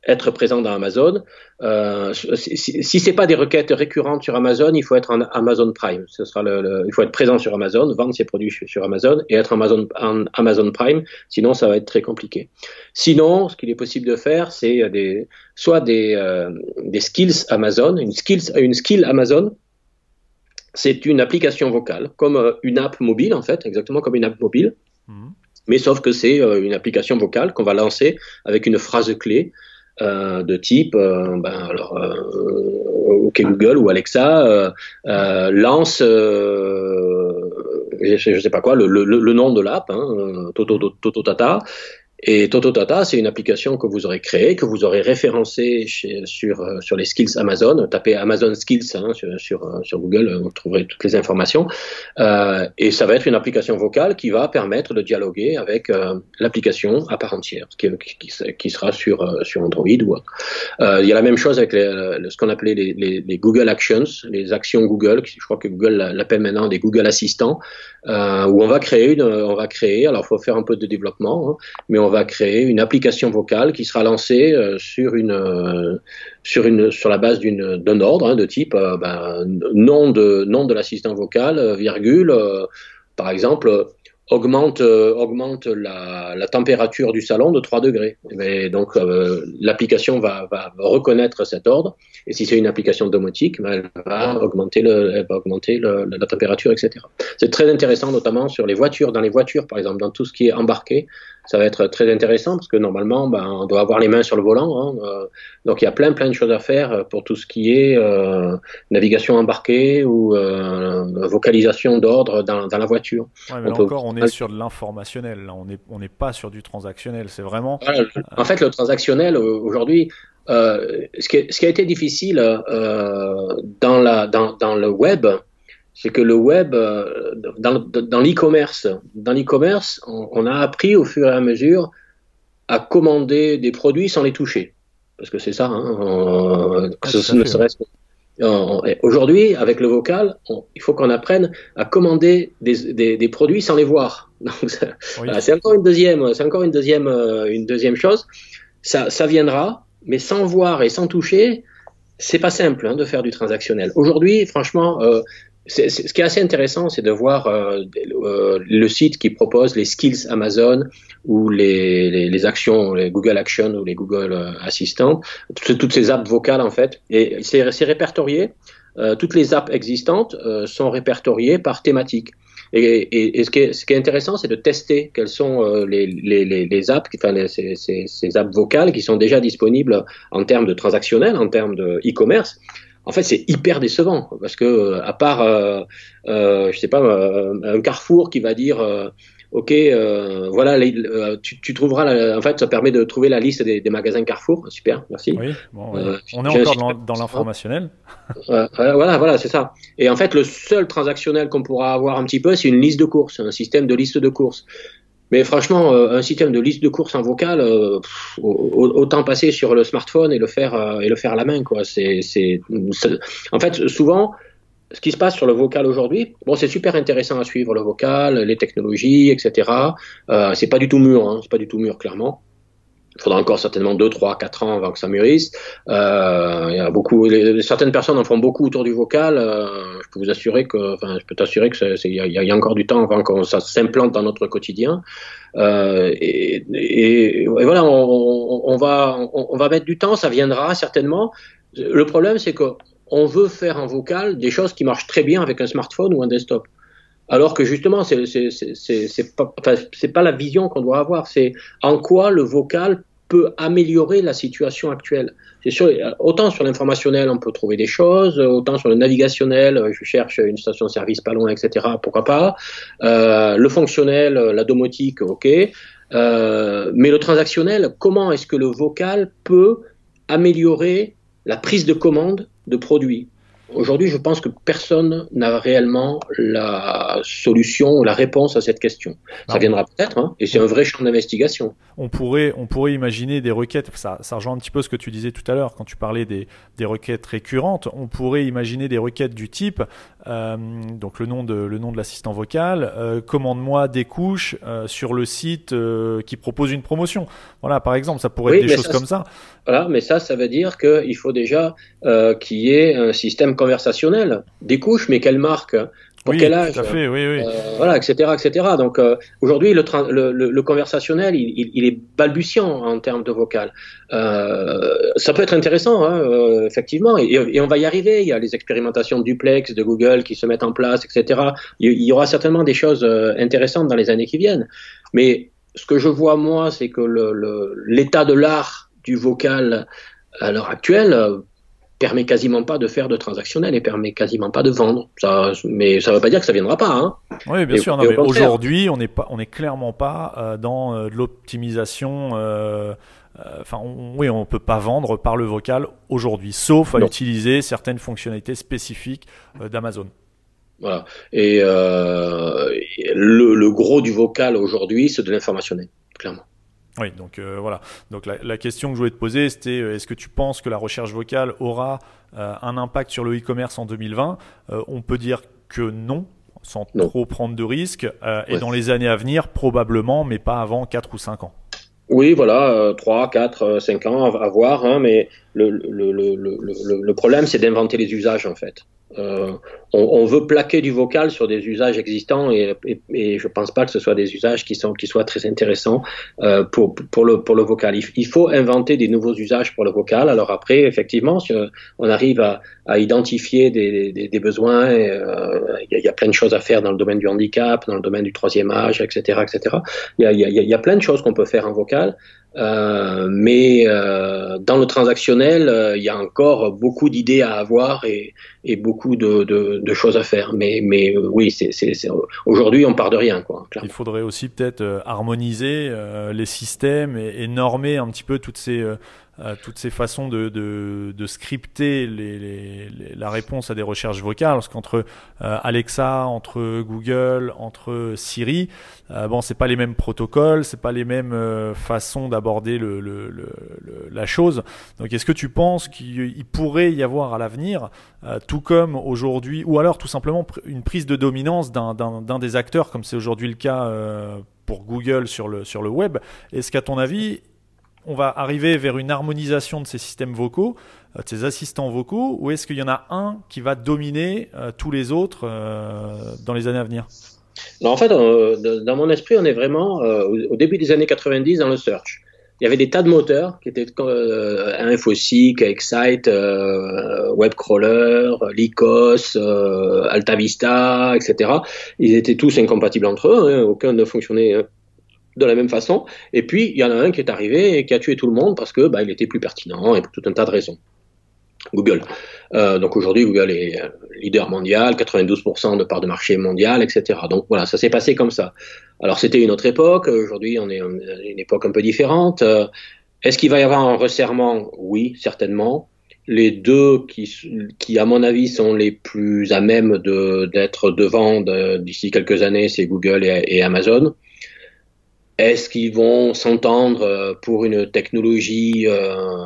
être présent dans Amazon. Euh, si, si c'est pas des requêtes récurrentes sur Amazon, il faut être en Amazon Prime. Ce sera le, il faut être présent sur Amazon, vendre ses produits sur Amazon et être Amazon, en Amazon Prime. Sinon, ça va être très compliqué. Sinon, ce qu'il est possible de faire, c'est des, soit des, euh, des skills Amazon, une skills, une skill Amazon. C'est une application vocale, comme euh, une app mobile en fait, exactement comme une app mobile. Mmh. Mais sauf que c'est euh, une application vocale qu'on va lancer avec une phrase clé euh, de type, euh, ben, alors, euh, OK Google ou Alexa lance, je, ne sais pas quoi, le, le, le nom de l'app, hein, Toto, Toto Tata, et Tototata, c'est une application que vous aurez créée, que vous aurez référencée sur, euh, sur les skills Amazon. Tapez Amazon Skills hein, sur, sur, euh, Google, vous trouverez toutes les informations. Euh, et ça va être une application vocale qui va permettre de dialoguer avec euh, l'application à part entière, qui, qui, qui, sera sur, sur Android ou autre. Euh, il y a la même chose avec les, ce qu'on appelait les, les, Google Actions, les actions Google. Je crois que Google l'appelle maintenant des Google Assistants, où on va créer une, on va créer. Alors, faut faire un peu de développement, hein, mais on va créer une application vocale qui sera lancée euh, euh, sur la base d'un ordre hein, de type euh, ben, nom de l'assistant vocal virgule par exemple augmente, la, température du salon de 3 degrés. Mais donc l'application va, reconnaître cet ordre, et si c'est une application domotique, ben, elle va augmenter, le, elle va augmenter le, la température, etc. C'est très intéressant, notamment sur les voitures, dans les voitures par exemple, dans tout ce qui est embarqué, ça va être très intéressant parce que normalement, ben, on doit avoir les mains sur le volant. Hein, euh, donc il y a plein plein de choses à faire pour tout ce qui est euh, navigation embarquée ou euh, vocalisation d'ordre dans, dans, la voiture.
Ouais, mais là encore, on est sur de l'informationnel. On n'est on n'est pas sur du transactionnel. C'est vraiment.
en fait, le transactionnel aujourd'hui. Euh, ce, qui, ce qui a été difficile dans, la, dans, dans le web, c'est que le web, euh, dans, dans l'e-commerce, dans l'e-commerce, on, on, a appris au fur et à mesure à commander des produits sans les toucher, parce que c'est ça. Hein, Aujourd'hui, avec le vocal, il faut qu'on apprenne à commander des, des, des produits sans les voir. c'est encore une deuxième, c'est encore une deuxième, euh, une deuxième chose. Ça, ça viendra, mais sans voir et sans toucher, c'est pas simple hein, de faire du transactionnel. Aujourd'hui, franchement, euh, ce qui est assez intéressant, c'est de voir euh, euh, le site qui propose les skills Amazon ou les, actions, les Google Actions ou les Google Assistants, toutes ces apps vocales en fait, et c'est répertorié. Toutes les apps existantes sont répertoriées par thématique. Et, et, et ce, qui est, ce, qui est, intéressant, c'est de tester quelles sont euh, les, les, les, apps, enfin ces, ces, ces, apps vocales qui sont déjà disponibles en termes de transactionnel, en termes de e-commerce, en fait, c'est hyper décevant parce que euh, à part, euh, euh, je sais pas, euh, un Carrefour qui va dire, euh, ok, voilà, tu, tu, trouveras, en fait, ça permet de trouver la liste des, des magasins Carrefour. Super, merci.
Oui, bon, on est encore dans, dans l'informationnel.
voilà, voilà, c'est ça. Et en fait, le seul transactionnel qu'on pourra avoir un petit peu, c'est une liste de courses, un système de liste de courses. Mais franchement, euh, un système de liste de courses en vocal, euh, autant passer sur le smartphone et le faire euh, et le faire à la main, quoi. C'est, c'est, en fait, souvent, ce qui se passe sur le vocal aujourd'hui, bon, c'est super intéressant à suivre le vocal, les technologies, etc. Euh, c'est pas du tout mûr, hein, c'est pas du tout mûr, clairement. Il faudra encore certainement 2, 3, 4 ans avant que ça mûrisse. Euh, il y a beaucoup, certaines personnes en font beaucoup autour du vocal. Euh, je peux vous assurer que, enfin, je peux t'assurer que il y, a encore du temps avant que ça s'implante dans notre quotidien. Euh, et, voilà, on, va, on, va mettre du temps, ça viendra certainement. Le problème, c'est que on veut faire en vocal des choses qui marchent très bien avec un smartphone ou un desktop. Alors que justement, c'est pas, pas la vision qu'on doit avoir, c'est en quoi le vocal peut améliorer la situation actuelle. Autant sur l'informationnel, on peut trouver des choses, autant sur le navigationnel, je cherche une station-service pas loin, etc. Pourquoi pas. Euh, le fonctionnel, la domotique, ok. Euh, mais le transactionnel, comment est-ce que le vocal peut améliorer la prise de commande de produits Aujourd'hui, je pense que personne n'a réellement la solution ou la réponse à cette question. Ça viendra peut-être, hein, et c'est un vrai champ d'investigation.
On pourrait, on pourrait imaginer des requêtes, ça, ça rejoint un petit peu ce que tu disais tout à l'heure quand tu parlais des, des, requêtes récurrentes. On pourrait imaginer des requêtes du type, donc le nom de, le nom de l'assistant vocal, euh, commande-moi des couches euh, sur le site euh, qui propose une promotion. Voilà, par exemple, ça pourrait être des choses comme ça.
Voilà, mais ça, ça veut dire qu'il faut déjà euh, qu'il y ait un système conversationnel. Des couches, mais quelle marque pour quel âge
tout à fait, oui, oui.
Euh, Voilà, etc., etc. Donc euh, aujourd'hui, le, le, le, le, conversationnel, il, il, il, est balbutiant en termes de vocal. Euh, ça peut être intéressant, hein, euh, effectivement, et, et, on va y arriver. Il y a les expérimentations duplex de Google qui se mettent en place, etc. Il, il y aura certainement des choses euh, intéressantes dans les années qui viennent. Mais ce que je vois moi, c'est que l'état de l'art du vocal à l'heure actuelle permet quasiment pas de faire de transactionnel et permet quasiment pas de vendre. Ça, mais ça ne veut pas dire que ça viendra pas. Hein.
Oui, bien et, sûr. Non, mais aujourd'hui, on n'est pas, on est clairement pas euh, dans euh, l'optimisation. Euh, enfin, on, oui, on peut pas vendre par le vocal aujourd'hui, sauf à non. utiliser certaines fonctionnalités spécifiques d'Amazon.
Voilà. Et le, le, gros du vocal aujourd'hui, c'est de l'informationnel, clairement.
Oui, donc euh, voilà. Donc la, la, question que je voulais te poser, c'était euh, est-ce que tu penses que la recherche vocale aura euh, un impact sur le e-commerce en 2020 euh, On peut dire que non, sans non. trop prendre de risques. Ouais. Et dans les années à venir, probablement, mais pas avant 4 ou 5 ans.
Oui, voilà, 3, 4, 5 ans à, à voir, hein, mais le, le, le, le problème, c'est d'inventer les usages, en fait. Euh, on, on, veut plaquer du vocal sur des usages existants et, et, et, je pense pas que ce soit des usages qui sont qui soient très intéressants euh, pour pour le pour le vocal. Il, il, faut inventer des nouveaux usages pour le vocal. Alors après, effectivement, si on arrive à, à identifier des, des, des besoins, euh, il y, a plein de choses à faire dans le domaine du handicap, dans le domaine du troisième âge, etc., etc. Il y a, y a, y a plein de choses qu'on peut faire en vocal. Euh, mais euh, dans le transactionnel, euh, il y a encore beaucoup d'idées à avoir et, beaucoup de, choses à faire. Mais, oui, aujourd'hui, on part de rien.
Il faudrait aussi peut-être harmoniser les systèmes et, normer un petit peu toutes ces toutes ces façons de, de, de scripter les, les, les, la réponse à des recherches vocales, parce qu'entre euh, Alexa, entre Google, entre Siri, euh, bon, c'est pas les mêmes protocoles, c'est pas les mêmes euh, façons d'aborder le, le, le, la chose. Donc, est-ce que tu penses qu'il pourrait y avoir à l'avenir, euh, tout comme aujourd'hui, ou alors tout simplement une prise de dominance d'un des acteurs, comme c'est aujourd'hui le cas euh, pour Google sur le, sur le web? Est-ce qu'à ton avis, on va arriver vers une harmonisation de ces systèmes vocaux, euh, de ces assistants vocaux, ou est-ce qu'il y en a un qui va dominer euh, tous les autres euh, dans les années à venir?
En fait, dans mon esprit, on est vraiment au début des années 90 dans le search. Il y avait des tas de moteurs qui étaient euh, Infoseek, Excite, Webcrawler, Lycos, AltaVista, etc. Ils étaient tous incompatibles entre eux, hein, aucun ne fonctionnait de la même façon. Et puis, il y en a un qui est arrivé et qui a tué tout le monde parce que bah, il était plus pertinent et pour tout un tas de raisons. Google. Euh, donc aujourd'hui, Google est leader mondial, 92% de part de marché mondial, etc. Donc voilà, ça s'est passé comme ça. Alors c'était une autre époque. Aujourd'hui, on est une époque un peu différente. Euh, Est-ce qu'il va y avoir un resserrement? Oui, certainement. Les deux qui, qui, à mon avis, sont les plus à même d'être de, devant d'ici quelques années, c'est Google et Amazon. Est-ce qu'ils vont s'entendre euh, pour une technologie euh,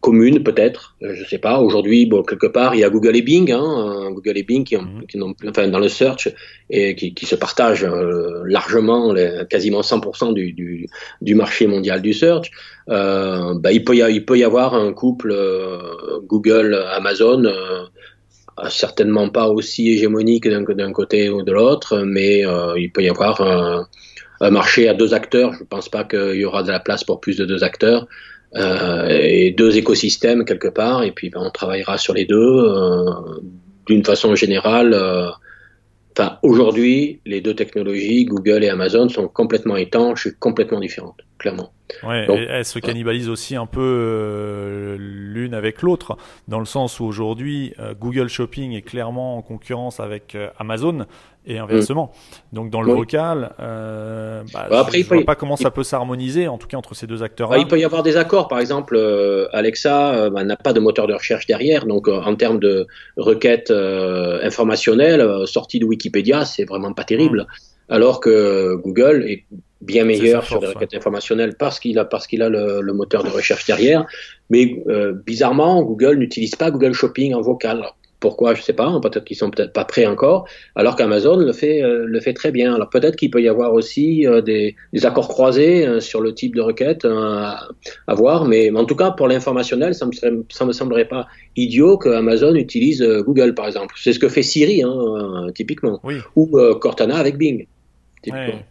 commune peut-être? Je ne sais pas. Aujourd'hui, bon, quelque part, il y a Google et Bing, hein, Google et Bing qui, ont, mmh. qui ont, enfin, dans le search et qui, qui se partagent euh, largement, les, quasiment 100% du, du, du, marché mondial du search. Euh, bah, il, peut y a, il peut y avoir un couple euh, Google-Amazon certainement pas aussi hégémonique d'un côté ou de l'autre, mais il peut y avoir un un marché à deux acteurs. Je ne pense pas qu'il y aura de la place pour plus de deux acteurs. Euh, et deux écosystèmes quelque part, et puis ben, on travaillera sur les deux euh, d'une façon générale. Euh, aujourd'hui, les deux technologies, Google et Amazon, sont complètement étanches complètement différentes. Clairement.
Ouais, elles se cannibalisent aussi un peu euh, l'une avec l'autre, dans le sens où aujourd'hui euh, Google Shopping est clairement en concurrence avec euh, Amazon et inversement. Mm. Donc dans le vocal, bah, bah, après, je ne vois pas comment ça peut s'harmoniser, en tout cas entre ces deux acteurs-là.
Bah, il peut y avoir des accords. Par exemple, Alexa n'a pas de moteur de recherche derrière, donc en termes de requêtes informationnelles sorties de Wikipédia, c'est vraiment pas terrible. Mm. Alors que Google est bien meilleur sur les requêtes informationnelles parce qu'il a parce qu'il a le, le, moteur de recherche derrière. Mais euh, bizarrement, Google n'utilise pas Google Shopping en vocal. Pourquoi Je sais pas. Peut-être qu'ils sont peut-être pas prêts encore. Alors qu'Amazon le fait euh, le fait très bien. Alors peut-être qu'il peut y avoir aussi euh, des, des, accords croisés sur le type de requête à, à, voir. Mais, en tout cas pour l'informationnel, ça me ça me semblerait pas idiot que Amazon utilise Google par exemple. C'est ce que fait Siri hein, typiquement oui. ou Cortana avec Bing. Typiquement.
Ouais,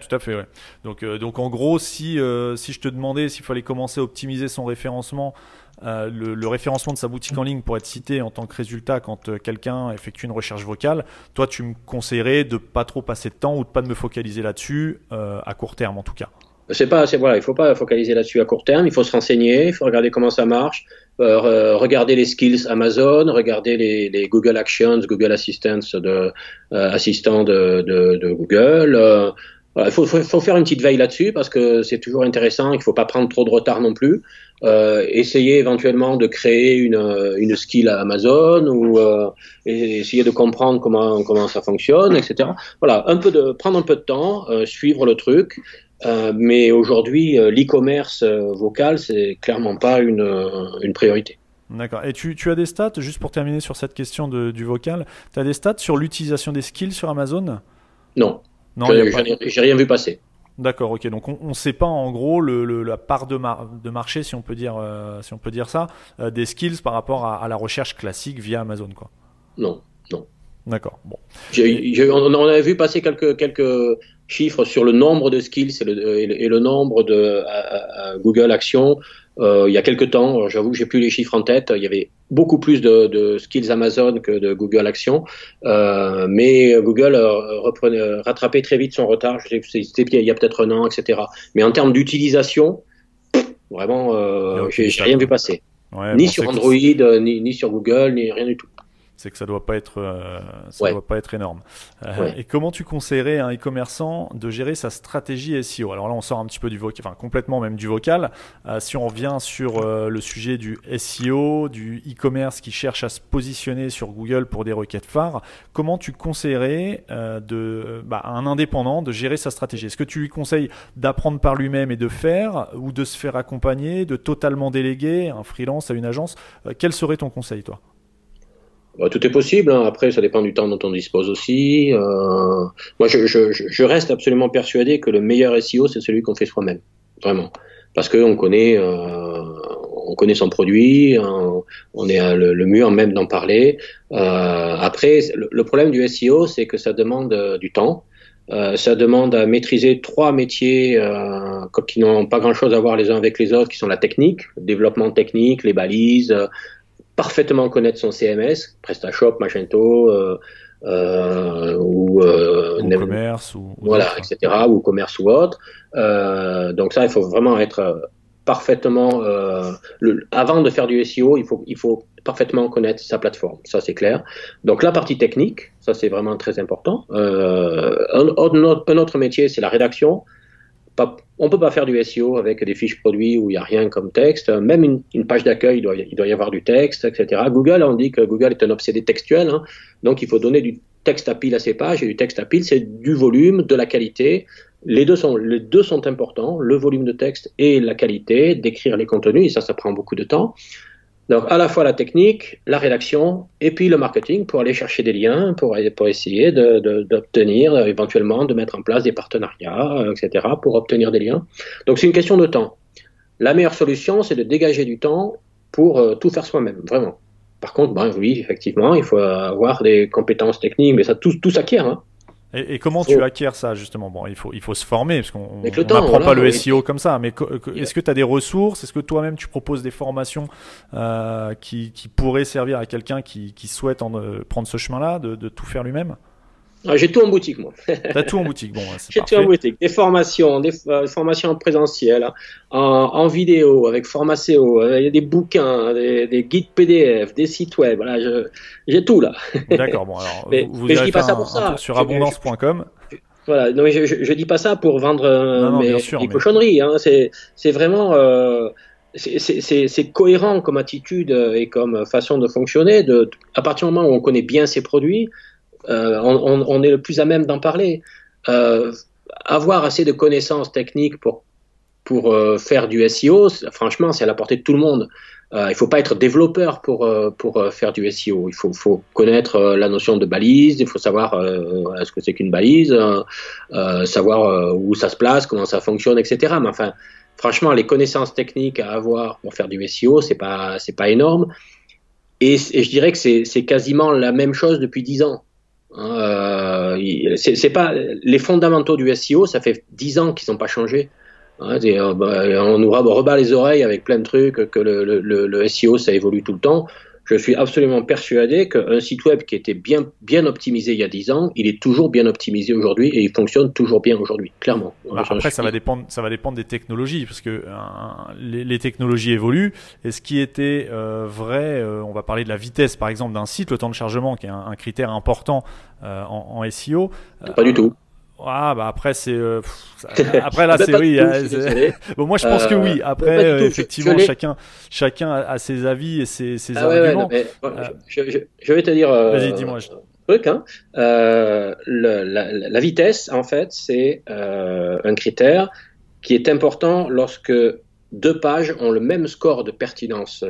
tout à fait. Ouais. Donc, euh, donc en gros, si, euh, si je te demandais s'il fallait commencer à optimiser son référencement, euh, le, référencement de sa boutique en ligne pour être cité en tant que résultat quand quelqu'un effectue une recherche vocale, toi, tu me conseillerais de pas trop passer de temps ou de pas de me focaliser là-dessus à court terme en tout cas?
C'est pas, c'est voilà, il faut pas focaliser là-dessus à court terme. Il faut se renseigner, il faut regarder comment ça marche, regarder les skills Amazon, regarder les, Google Actions, Google Assistants de assistants de, de, de Google il faut, faut, faut, faire une petite veille là-dessus parce que c'est toujours intéressant. Il ne faut pas prendre trop de retard non plus. Euh, essayer éventuellement de créer une, une skill à Amazon ou euh, essayer de comprendre comment comment ça fonctionne, etc. Voilà, un peu de prendre un peu de temps, euh, suivre le truc. Mais aujourd'hui, l'e-commerce vocal, c'est clairement pas une, une priorité.
D'accord. Et tu, tu, as des stats, juste pour terminer sur cette question de, du vocal, tu as des stats sur l'utilisation des skills sur Amazon?
Non. Non, j'ai rien vu passer.
D'accord, ok. Donc on ne sait pas en gros le, la part de, de, marché, si on peut dire, euh, si on peut dire ça, euh, des skills par rapport à, la recherche classique via Amazon, quoi.
Non, non.
D'accord. Bon.
on, avait vu passer quelques quelques chiffres sur le nombre de skills et le, et le, nombre de Google Actions euh, il y a quelques temps. J'avoue que j'ai plus les chiffres en tête. Il y avait beaucoup plus de, de skills Amazon que de Google Action, euh, mais Google reprenait, rattrapait très vite son retard. Je sais que c'était il y a peut-être un an, etc. Mais en termes d'utilisation, vraiment, euh, j'ai rien vu passer. ni sur Android, ni, ni sur Google, ni rien du tout
c'est que ça doit pas être euh, ça doit pas être énorme. Euh, et comment tu conseillerais à un e-commerçant de gérer sa stratégie SEO Alors là, on sort un petit peu du vocal, enfin complètement même du vocal. Euh, si on revient sur le sujet du SEO, du e-commerce qui cherche à se positionner sur Google pour des requêtes phares, comment tu conseillerais de bah, à un indépendant de gérer sa stratégie? Est-ce que tu lui conseilles d'apprendre par lui-même et de faire, ou de se faire accompagner, de totalement déléguer un freelance à une agence? Quel serait ton conseil, toi?
Bah, tout est possible. Hein. Après, ça dépend du temps dont on dispose aussi. Euh, moi, je, je, je, reste absolument persuadé que le meilleur SEO, c'est celui qu'on fait soi-même, vraiment, parce qu'on connaît, euh, on connaît son produit, on est le, le mieux en même d'en parler. Euh, après, le, problème du SEO, c'est que ça demande du temps. Euh, ça demande à maîtriser trois métiers euh, qui n'ont pas grand-chose à voir les uns avec les autres, qui sont la technique, le développement technique, les balises, parfaitement connaître son CMS, PrestaShop, Magento, euh, euh, ou,
euh, commerce ou,
voilà, etc. ou commerce ou autre. Euh, donc ça, il faut vraiment être euh, parfaitement. Euh, le, avant de faire du SEO, il faut, il faut parfaitement connaître sa plateforme. Ça, c'est clair. Donc la partie technique, ça c'est vraiment très important. Un, un, autre métier, c'est la rédaction on peut pas faire du SEO avec des fiches produits où il n'y a rien comme texte. Même une, page d'accueil, il doit, y avoir du texte, etc. Google, on dit que Google est un obsédé textuel, hein. donc il faut donner du texte à pile à ces pages et du texte à pile, c'est du volume, de la qualité. Les deux sont, les deux sont importants, le volume de texte et la qualité, d'écrire les contenus, et ça, ça prend beaucoup de temps. Donc à la fois la technique, la rédaction et puis le marketing pour aller chercher des liens, pour, pour essayer d'obtenir de, éventuellement de mettre en place des partenariats, euh, etc. pour obtenir des liens. Donc c'est une question de temps. La meilleure solution, c'est de dégager du temps pour euh, tout faire soi-même, vraiment. Par contre, ben, oui, effectivement, il faut avoir des compétences techniques, mais ça tout, tout s'acquiert. Hein.
Et, comment tu acquiers ça justement? Bon, il faut, il faut se former parce qu'on n'apprend pas le SEO comme ça. Mais est-ce que tu as des ressources? Est-ce que toi-même tu proposes des formations euh, qui, qui, pourraient servir à quelqu'un qui, qui, souhaite en, euh, prendre ce chemin-là, de, de, tout faire lui-même?
Ah, j'ai tout en boutique, moi.
T'as tout en boutique, bon,
J'ai tout en boutique. Des formations, des euh, formations présentielles, en, en, vidéo, avec Formaceo, euh, il y a des bouquins, des, guides PDF, des sites web, voilà, j'ai tout là.
D'accord, bon, alors, mais, vous, mais je dis pas ça pour ça. Sur abondance.com.
Voilà, non, mais je, je, dis pas ça pour vendre euh, mes, cochonneries, hein. c'est vraiment. Euh, c'est cohérent comme attitude et comme façon de fonctionner. De, à partir du moment où on connaît bien ses produits, euh, on, est le plus à même d'en parler. Euh, avoir assez de connaissances techniques pour, pour euh, faire du SEO, franchement, c'est à la portée de tout le monde. il ne faut pas être développeur pour, pour faire du SEO. Il faut, faut connaître la notion de balise, il faut savoir ce que c'est qu'une balise, savoir où ça se place, comment ça fonctionne, etc. Mais enfin, franchement, les connaissances techniques à avoir pour faire du SEO, c'est pas pas énorme. Et, et, je dirais que c'est quasiment la même chose depuis dix ans. Euh, c'est pas les fondamentaux du SEO, ça fait 10 ans qu'ils n'ont pas changé. Hein, euh, bah, on nous rebat les oreilles avec plein de trucs, que le, le, le, SEO ça évolue tout le temps je suis absolument persuadé qu'un site web qui était bien, bien optimisé il y a 10 ans, il est toujours bien optimisé aujourd'hui et il fonctionne toujours bien aujourd'hui, clairement.
Bah, après, ça va, dépendre, ça va dépendre des technologies, parce que euh, les, technologies évoluent, et ce qui était euh, vrai, euh, on va parler de la vitesse par exemple d'un site, le temps de chargement qui est un, critère important en, en, SEO.
Pas du tout.
Ah bah après c'est euh, après là c'est oui hein, bon moi je pense que oui. euh, après euh, effectivement chacun chacun a ses avis et ses, ses ah arguments.
je, vais te dire vas-y dis-moi truc hein. la, la, vitesse en fait c'est un critère qui est important lorsque deux pages ont le même score de pertinence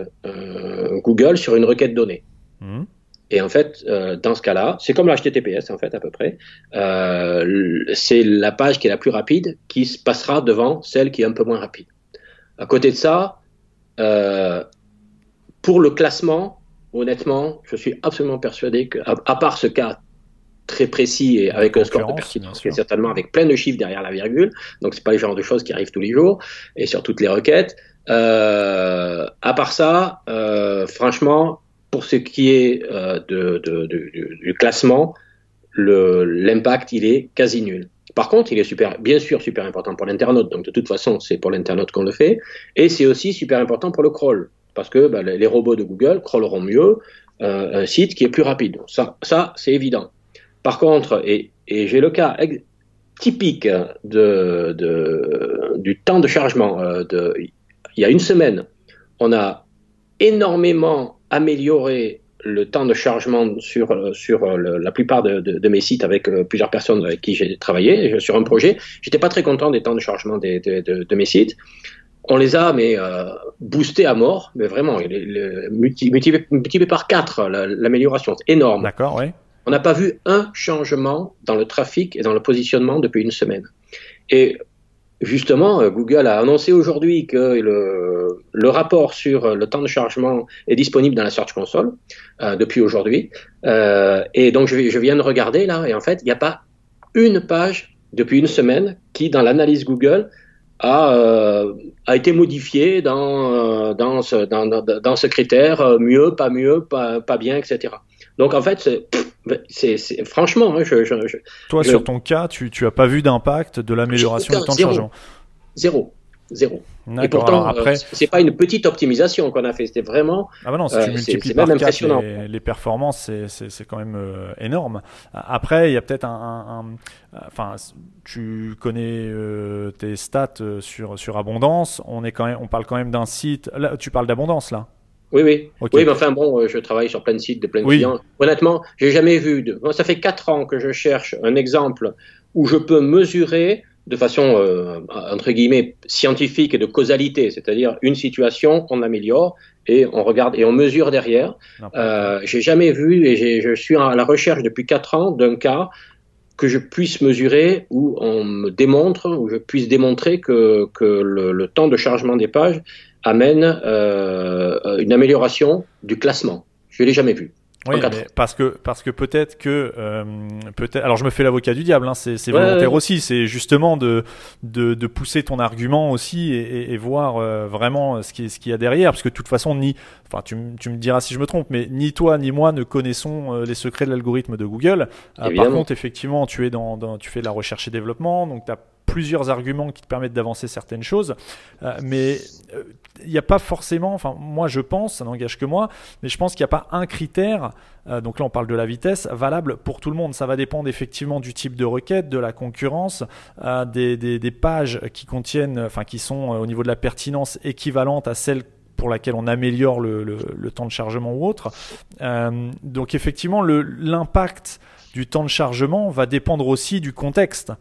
Google sur une requête donnée. Mmh. Et en fait, euh, dans ce cas-là, c'est comme l'HTTPS en fait à peu près. Euh, c'est la page qui est la plus rapide qui se passera devant celle qui est un peu moins rapide. À côté de ça, euh, pour le classement, honnêtement, je suis absolument persuadé que, à, part ce cas très précis et avec un score de pertinence, certainement avec plein de chiffres derrière la virgule, donc c'est pas le genre de choses qui arrivent tous les jours et sur toutes les requêtes. À part ça, franchement, pour ce qui est euh, de, du classement, l'impact, il est quasi nul. Par contre, il est super, bien sûr super important pour l'internaute, donc de toute façon, c'est pour l'internaute qu'on le fait, et c'est aussi super important pour le crawl, parce que bah, les robots de Google crawleront mieux euh, un site qui est plus rapide. Ça, ça c'est évident. Par contre, et, j'ai le cas typique de, du temps de chargement, euh, de, il y a une semaine, on a énormément améliorer le temps de chargement sur, euh, sur euh, la plupart de, mes sites avec euh, plusieurs personnes avec qui j'ai travaillé sur un projet. J'étais pas très content des temps de chargement de, mes sites. On les a mais boostés à mort, mais vraiment multiplié, par 4 l'amélioration, c'est énorme.
D'accord, oui.
On n'a pas vu un changement dans le trafic et dans le positionnement depuis une semaine. Et Justement, euh, Google a annoncé aujourd'hui que le, rapport sur le temps de chargement est disponible dans la Search Console euh, depuis aujourd'hui. Euh, et donc, je, viens de regarder là, et en fait, il n'y a pas une page depuis une semaine qui, dans l'analyse Google, a, été modifiée dans, ce, critère mieux, pas mieux, pas bien, etc. Donc, en fait, c'est franchement, hein, je, je,
toi sur ton cas, tu tu as pas vu d'impact de l'amélioration du temps de chargement.
Zéro, zéro. Et pourtant, après, euh, c'est pas une petite optimisation qu'on a fait, c'était vraiment.
Ah bah non, si tu euh, multiplies par 4 les, les, performances, c'est quand même euh, énorme. Après, il y a peut-être un, un, enfin, tu connais tes stats sur sur abondance. On est quand même, on parle quand même d'un site. Là, tu parles d'abondance là.
Oui, oui. Oui, mais enfin bon, euh, je travaille sur plein de sites de plein de clients. Honnêtement, j'ai jamais vu. De... ça fait quatre ans que je cherche un exemple où je peux mesurer de façon euh, entre guillemets scientifique et de causalité, c'est-à-dire une situation, on améliore et on regarde et on mesure derrière. Euh, j'ai jamais vu et je suis à la recherche depuis quatre ans d'un cas que je puisse mesurer où on me démontre, où je puisse démontrer que, que le, le temps de chargement des pages amène euh, une amélioration du classement. Je ne l'ai jamais vu.
Oui, mais parce que parce que peut-être que euh, peut-être. Alors je me fais l'avocat du diable. Hein, c'est c'est volontaire aussi. C'est justement de, de, de pousser ton argument aussi et, et, voir euh, vraiment ce qui ce qu'il y a derrière, parce que de toute façon ni. Enfin, tu, tu me diras si je me trompe, mais ni toi ni moi ne connaissons euh, les secrets de l'algorithme de Google. par contre, effectivement, tu es dans, dans tu fais de la recherche et développement, donc tu as plusieurs arguments qui te permettent d'avancer certaines choses, euh, mais il n'y a pas forcément, enfin moi je pense, ça n'engage que moi, mais je pense qu'il n'y a pas un critère, euh, donc là on parle de la vitesse, valable pour tout le monde. Ça va dépendre effectivement du type de requête, de la concurrence, euh, des, des, pages qui contiennent, enfin qui sont au niveau de la pertinence équivalente à celles pour laquelle on améliore le, le, temps de chargement ou autre. donc effectivement, l'impact du temps de chargement va dépendre aussi du contexte.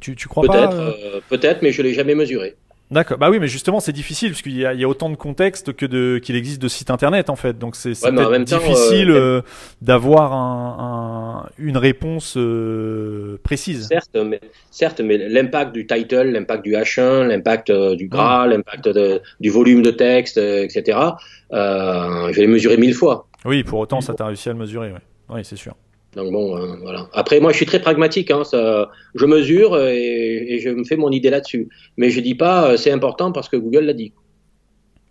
Tu, tu crois
pas Peut-être, euh peut-être, mais je l'ai jamais mesuré.
D'accord. Bah oui, mais justement, c'est difficile parce qu'il y, y, a autant de contextes que de qu'il existe de sites internet en fait. Donc c'est ouais, difficile euh, euh, d'avoir un, un, une réponse précise.
Certes, mais certes, mais l'impact du title, l'impact du H1, l'impact du gras, l'impact du volume de texte, etc. je l'ai mesuré mille fois.
Oui, pour autant, ça t'a réussi à le mesurer. Oui, oui c'est sûr.
Donc bon, euh, voilà. Après, moi, je suis très pragmatique. Hein, ça, je mesure et, je me fais mon idée là-dessus. Mais je dis pas euh, c'est important parce que Google l'a dit.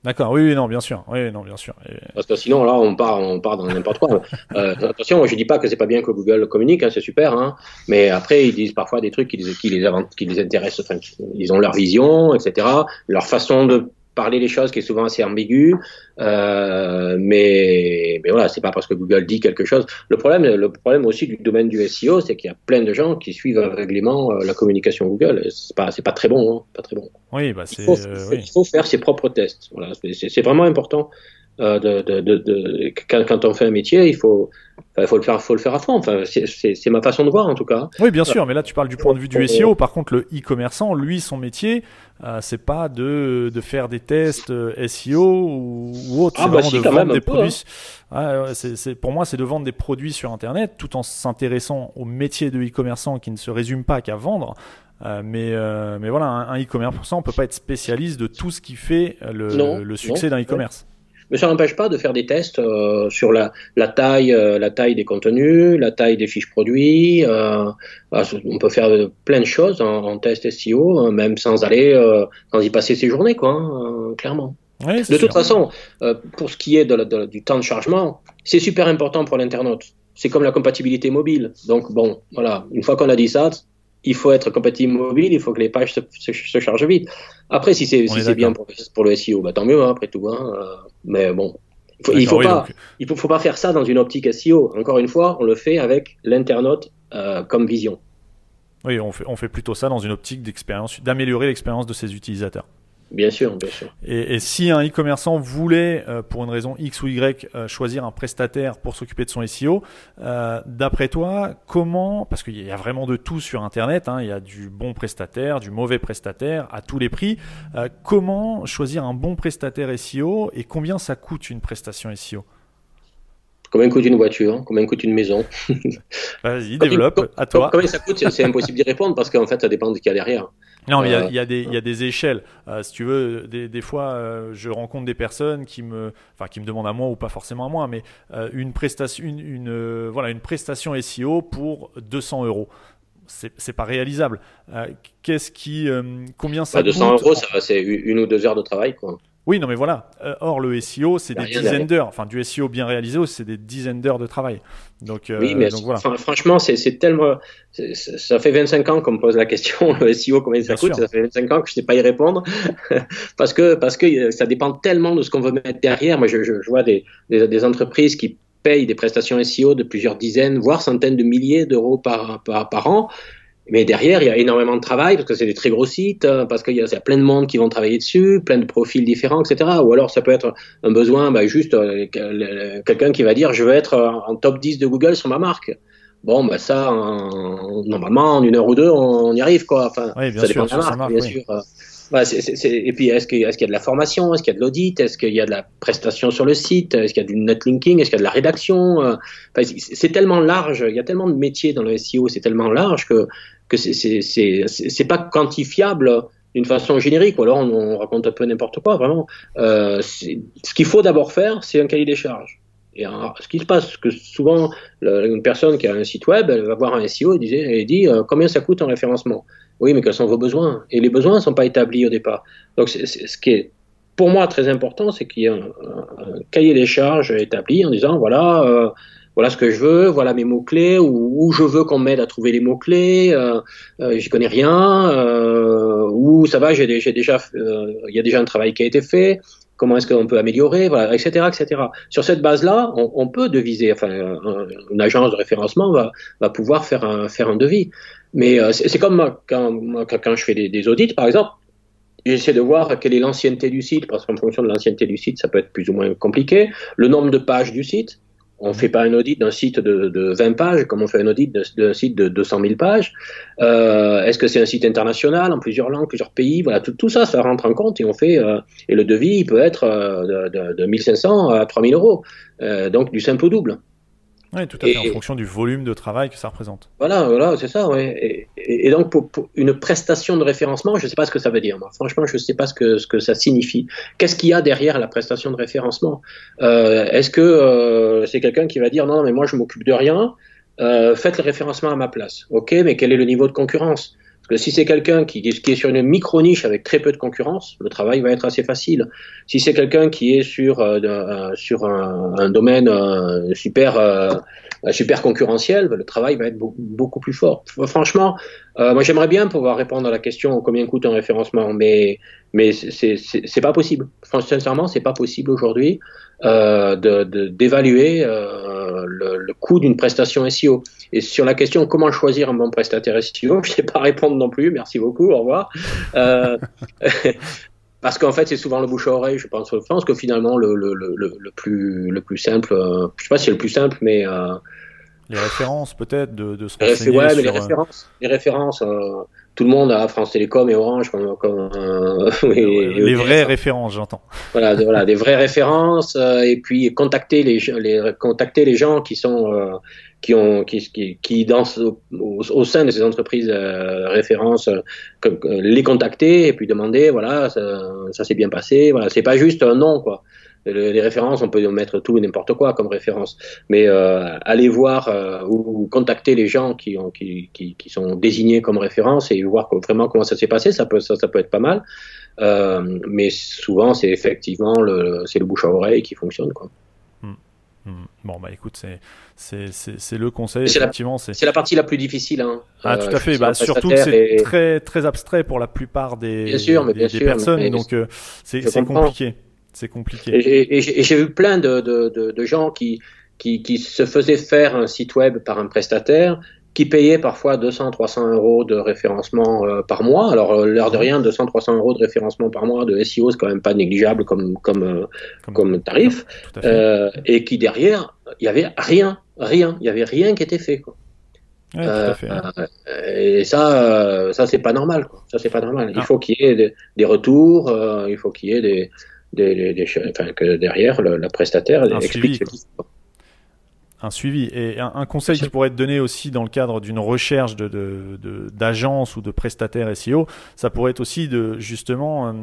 D'accord, oui, non, bien sûr, oui, non, bien sûr.
Parce que sinon, là, on part, on part dans n'importe quoi. euh, attention, je dis pas que c'est pas bien que Google communique, hein, c'est super, hein, mais après, ils disent parfois des trucs qui les, qui les, qui les intéressent, enfin, ils ont leur vision, etc., leur façon de parler les choses qui est souvent assez ambigu. Euh, mais, mais voilà, c'est pas parce que Google dit quelque chose. Le problème, le problème aussi du domaine du SEO, c'est qu'il y a plein de gens qui suivent aveuglément euh, la communication Google. C'est pas, c'est pas très bon, hein, pas très bon.
Oui, bah c'est.
Il, euh, il, faut faire ses propres tests. Voilà, c'est vraiment important. Euh, de, de, de, de quand, on fait un métier, il faut, il faut le faire, faut le faire à fond. Enfin, c'est ma façon de voir en tout cas.
Oui, bien sûr, mais là tu parles du point de vue du SEO. Par contre, le e-commerçant, lui, son métier, euh, c'est pas de, de faire des tests euh, SEO ou, ou autre. Ah,
bah si, de vendre des produits.
Hein. Ouais, c'est pour moi, c'est de vendre des produits sur Internet, tout en s'intéressant au métier de e-commerçant qui ne se résume pas qu'à vendre. Euh, mais, euh, mais voilà, un e-commerçant, on peut pas être spécialiste de tout ce qui fait le, le succès d'un e-commerce.
Mais ça n'empêche pas de faire des tests euh, sur la, la taille, euh, la taille des contenus, la taille des fiches produits. Euh, bah, on peut faire plein de choses en, en test SEO, hein, même sans aller, sans y passer ses journées, quoi, hein, clairement. De toute façon, pour ce qui est de de, du temps de chargement, c'est super important pour l'internaute. C'est comme la compatibilité mobile. Donc bon, voilà, une fois qu'on a dit ça, il faut être compatible mobile, il faut que les pages se, se, chargent vite. Après, si c'est si bien pour, pour, le SEO, bah, tant mieux, hein, après tout. Hein, euh, mais bon, il faut, faut pas, il faut, faut, pas faire ça dans une optique SEO. Encore une fois, on le fait avec l'internaute euh, comme vision.
Oui, on fait, on fait plutôt ça dans une optique d'expérience, d'améliorer l'expérience de ses utilisateurs.
Bien sûr, bien sûr.
Et, et si un e-commerçant voulait, euh, pour une raison X ou Y, euh, choisir un prestataire pour s'occuper de son SEO, euh, d'après toi, comment, parce qu'il y a vraiment de tout sur Internet, hein, il y a du bon prestataire, du mauvais prestataire, à tous les prix, comment choisir un bon prestataire SEO et combien ça coûte une prestation SEO
Combien coûte une voiture? Combien coûte une maison?
Vas-y, développe, à toi.
Combien ça coûte? C'est impossible d'y répondre parce qu'en fait, ça dépend de qui a derrière.
Non, mais il y, a, y, a des, y a des échelles. Euh, si tu veux, des, des fois, euh, je rencontre des personnes qui me, enfin, qui me demandent à moi ou pas forcément à moi, mais euh, une prestation, une, une euh, voilà, une prestation SEO pour 200 euros. C'est pas réalisable. Euh, qu'est-ce qui, combien ça
bah, 200 euros, c'est une ou deux heures de travail, quoi.
Oui, non, mais voilà. Euh, or, le SEO, c'est des dizaines d'heures. Enfin, du SEO bien réalisé, c'est des dizaines d'heures de travail. Donc,
euh, oui, mais donc, voilà. franchement, c'est tellement. Ça fait 25 ans qu'on me pose la question, le SEO, combien ça coûte? Ça fait 25 ans que je ne sais pas y répondre. parce, que, parce que ça dépend tellement de ce qu'on veut mettre derrière. Moi, je, je, vois des, des, des entreprises qui payent des prestations SEO de plusieurs dizaines, voire centaines de milliers d'euros par, par, par an. Mais derrière, il y a énormément de travail parce que c'est des très gros sites, euh, parce qu'il y, y, a plein de monde qui vont travailler dessus, plein de profils différents, etc. Ou alors ça peut être un besoin, bah, juste euh, quelqu'un qui va dire je veux être en top 10 de Google sur ma marque. Bon, bah ça, en, normalement, en une heure ou deux, on, y arrive, quoi. Enfin,
oui, bien
ça
sûr,
dépend de la marque, bien
oui.
sûr. Bah, c est, c est, et puis, est-ce qu'il est qu y a de la formation Est-ce qu'il y a de l'audit Est-ce qu'il y a de la prestation sur le site Est-ce qu'il y a du netlinking Est-ce qu'il y a de la rédaction enfin, C'est tellement large, il y a tellement de métiers dans le SEO, c'est tellement large que que c'est pas quantifiable d'une façon générique, ou alors on, on raconte un peu n'importe quoi, vraiment. Euh, ce qu'il faut d'abord faire, c'est un cahier des charges. Et ce qui se passe, que souvent, une personne qui a un site web, elle va voir un SEO et, dit, dit euh, combien ça coûte en référencement? Oui, mais quels sont vos besoins? Et les besoins ne sont pas établis au départ. Donc, ce qui est pour moi très important, c'est qu'il y ait un, cahier des charges établi en disant voilà. Euh, voilà ce que je veux, voilà mes mots clés, ou, je veux qu'on m'aide à trouver les mots clés, euh, euh, j'y connais rien, euh, ou ça va, euh, il y a déjà un travail qui a été fait, comment est-ce qu'on peut améliorer, etc., etc. Sur cette base-là, on, peut deviser, enfin, une agence de référencement va, pouvoir faire un, faire un devis. Mais euh, c'est comme quand, je fais des audits, par exemple, J'essaie de voir quelle est l'ancienneté du site, parce qu'en fonction de l'ancienneté du site, ça peut être plus ou moins compliqué. Le nombre de pages du site, on fait pas un audit d'un site de, de, 20 pages comme on fait un audit d'un site de 200 000 pages. Euh, Est-ce que c'est un site international en plusieurs langues, plusieurs pays? Voilà, tout, ça, ça rentre en compte et on fait. Euh, et le devis peut être euh, de, de, de 1500 à 3000 euros, euh, donc du simple au double.
Oui, tout à fait, en fonction du volume de travail que ça représente.
Voilà, voilà, c'est ça, ouais. Et, et, donc, pour, pour, une prestation de référencement, je ne sais pas ce que ça veut dire. Moi. Franchement, je ne sais pas ce que, ce que ça signifie. Qu'est-ce qu'il y a derrière la prestation de référencement? Euh, Est-ce que euh, c'est quelqu'un qui va dire non, mais moi, je m'occupe de rien, euh, faites le référencement à ma place. Ok, mais quel est le niveau de concurrence? Si c'est quelqu'un qui, est sur une micro-niche avec très peu de concurrence, le travail va être assez facile. Si c'est quelqu'un qui est sur, euh, euh un, domaine euh, super, concurrentiel, le travail va être beaucoup plus fort. Franchement, euh, moi j'aimerais bien pouvoir répondre à la question combien coûte un référencement, mais, mais c'est pas possible. Franchement, sincèrement, c'est pas possible aujourd'hui d'évaluer le, le coût d'une prestation SEO. Et sur la question comment choisir un bon prestataire SEO, je ne sais pas répondre non plus. Merci beaucoup. Au revoir. Euh, parce qu'en fait, c'est souvent le bouche à oreille. Je pense, je pense que finalement, le, le, le, plus, le plus simple, euh, je sais pas si c'est le plus simple, mais euh,
les références peut-être de, de se
renseigner ouais, mais les références, les références. Euh, tout le monde a France Télécom et Orange comme, comme euh,
les vraies références, j'entends.
Voilà, voilà, des vraies références euh, et puis contacter les, les contacter les gens qui sont euh, qui ont qui qui, qui dansent au, au, sein de ces entreprises euh, références, les contacter et puis demander voilà ça, ça s'est bien passé, voilà c'est pas juste un nom quoi les références, on peut mettre tout et n'importe quoi comme référence, mais euh, aller voir euh, ou contacter les gens qui, ont, qui, qui, qui, sont désignés comme référence et voir vraiment comment ça s'est passé, ça peut, ça, ça, peut être pas mal. Euh, mais souvent, c'est effectivement le, c'est le bouche à oreille qui fonctionne. Quoi.
Mmh. Mmh. Bon, bah écoute, c'est le conseil. C'est
effectivement, c'est la partie la plus difficile. Hein.
Ah, tout à fait. Bah, surtout que c'est très, très abstrait pour la plupart des, bien sûr, mais bien des, sûr, personnes, mais, donc c'est compliqué c'est compliqué.
Et, j'ai vu plein de, de, de, de gens qui, qui, qui, se faisaient faire un site web par un prestataire, qui payaient parfois 200, 300 euros de référencement euh, par mois. Alors, euh, l'air de rien, 200, 300 euros de référencement par mois de SEO, c'est quand même pas négligeable comme, comme, euh, comme, comme tarif. Euh, et qui derrière, il y avait rien, rien, il y avait rien qui était fait. Quoi.
Ouais, tout à fait, hein.
et ça, ça c'est pas normal. Quoi. Ça c'est pas normal. Il faut qu'il y ait des, des retours, il faut qu'il y ait des, des, des, enfin, que derrière le, la prestataire
un explique suivi, un suivi. Et un, un conseil qui pourrait être donné aussi dans le cadre d'une recherche de, d'agence ou de prestataire SEO, ça pourrait être aussi de justement euh,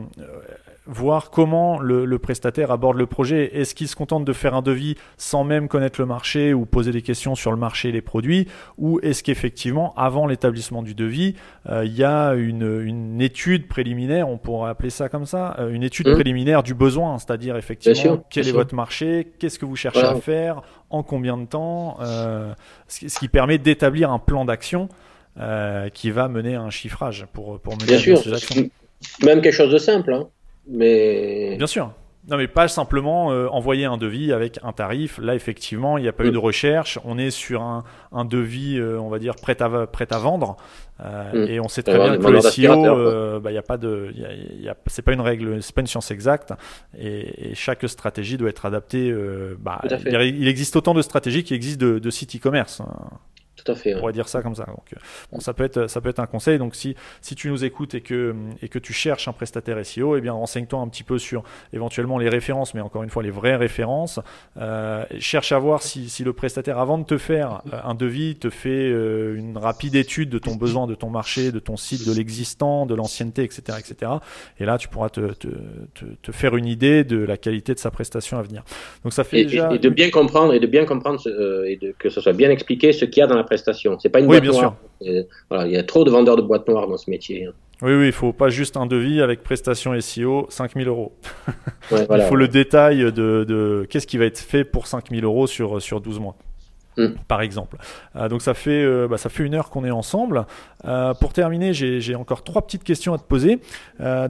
voir comment le, le, prestataire aborde le projet. Est-ce qu'il se contente de faire un devis sans même connaître le marché ou poser des questions sur le marché et les produits? Ou est-ce qu'effectivement, avant l'établissement du devis, euh, il y a une, une, étude préliminaire, on pourrait appeler ça comme ça, euh, une étude mmh. préliminaire du besoin, c'est-à-dire effectivement sûr, quel est sûr. votre marché, qu'est-ce que vous cherchez voilà. à faire, en combien de temps, euh, ce, qui permet d'établir un plan d'action euh, qui va mener à un chiffrage pour, pour mener
Bien à sûr. actions. Même quelque chose de simple. Hein. Mais...
Bien sûr. Non, mais pas simplement euh, envoyer un devis avec un tarif. Là, effectivement, il n'y a pas mm. eu de recherche. On est sur un, un devis, euh, on va dire, prêt à, prêt à vendre. Euh, mm. Et on sait très bien que le SEO, bah, il y a pas de, y a, y a, c'est pas une règle, c'est pas une science exacte. Et, et chaque stratégie doit être adaptée. Bah, il, il, existe autant de stratégies qu'il existe de, de sites e-commerce.
Tout à fait.
On pourrait dire ça comme ça. Donc, euh, bon, ça peut être, ça peut être un conseil. Donc, si, si tu nous écoutes et que, et que tu cherches un prestataire SEO, eh bien, renseigne-toi un petit peu sur éventuellement les références, mais encore une fois, les vraies références. Euh, cherche à voir si, si, le prestataire, avant de te faire euh, un devis, te fait euh, une rapide étude de ton besoin, de ton marché, de ton site, de l'existant, de l'ancienneté, etc., etc. Et là, tu pourras te, te, te, te, faire une idée de la qualité de sa prestation à venir.
Donc, ça fait et, déjà... et de bien comprendre et de bien comprendre et de, que ce soit bien expliqué ce qu'il y a dans la prestation. C'est pas une
oui,
boîte
bien
noire.
Sûr.
Voilà, il y a trop de vendeurs de boîtes noires dans ce métier. hein.
Oui, oui, il faut pas juste un devis avec prestation SEO 5000 euros.
Ouais, voilà,
il faut le détail de, de qu'est-ce qui va être fait pour 5000 euros sur, sur 12 mois.
Mm.
Par exemple. Euh, donc ça fait, euh, bah, ça fait une heure qu'on est ensemble. Euh, pour terminer, j'ai encore trois petites questions à te poser.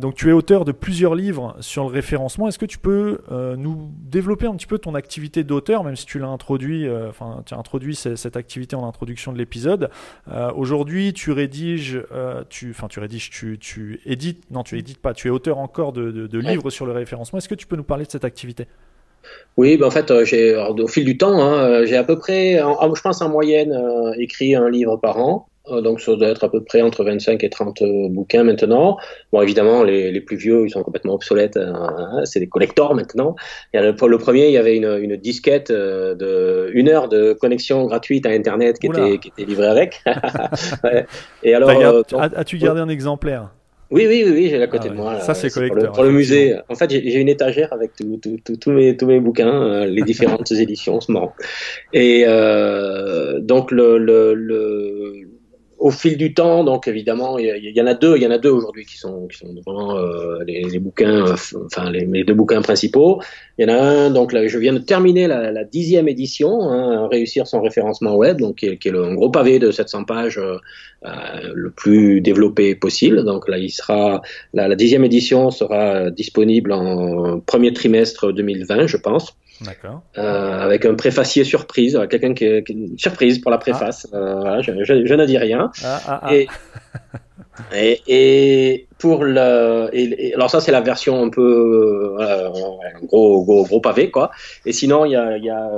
Donc tu es auteur de plusieurs livres sur le référencement. Est-ce que tu peux nous développer un petit peu ton activité d'auteur, même si tu l'as introduit, enfin tu as introduit cette, cette activité en introduction de l'épisode. Aujourd'hui, tu rédiges, tu, enfin tu rédiges, tu, tu édites, non tu édites pas, tu es auteur encore de, de, de livres ouais. sur le référencement. Est-ce que tu peux nous parler de cette activité?
Oui, ben en fait, euh, j'ai au fil du temps, hein, j'ai à peu près, en, je pense en moyenne, euh, écrit un livre par an. Euh, donc ça doit être à peu près entre 25 et 30 bouquins maintenant. Bon, évidemment, les, les plus vieux, ils sont complètement obsolètes. Hein, c'est des collectors maintenant. Le, pour le premier, il y avait une, une disquette de une heure de connexion gratuite à Internet qui, était, qui était livrée avec. ouais. Et alors,
as-tu gardé un exemplaire?
Oui, oui, oui, oui j'ai à côté
ah ouais.
de moi.
Ça, c'est collector.
Pour le, pour le musée. En fait, j'ai une étagère avec tous mes, tous mes bouquins, euh, les différentes éditions, c'est marrant. Et euh, donc, le, le, le, au fil du temps, donc évidemment, il y, en a deux, il y en a deux aujourd'hui qui sont, qui sont vraiment euh, les, les, bouquins, enfin les, deux bouquins principaux. Il y en a un, donc là, je viens de terminer la, la dixième édition, hein, réussir son référencement web, donc qui est, qui est le, un gros pavé de 700 pages, euh, le plus développé possible. Donc là, il sera, la, la dixième édition sera disponible en premier trimestre 2020, je pense.
D'accord.
Euh, avec un préfacier surprise, quelqu'un qui, une surprise pour la préface. Ah. Euh, voilà, je, je, je, ne dis rien.
Ah, ah,
et, et, et, pour le, et, et alors ça c'est la version un peu euh, gros, gros gros pavé quoi. Et sinon il y a, y a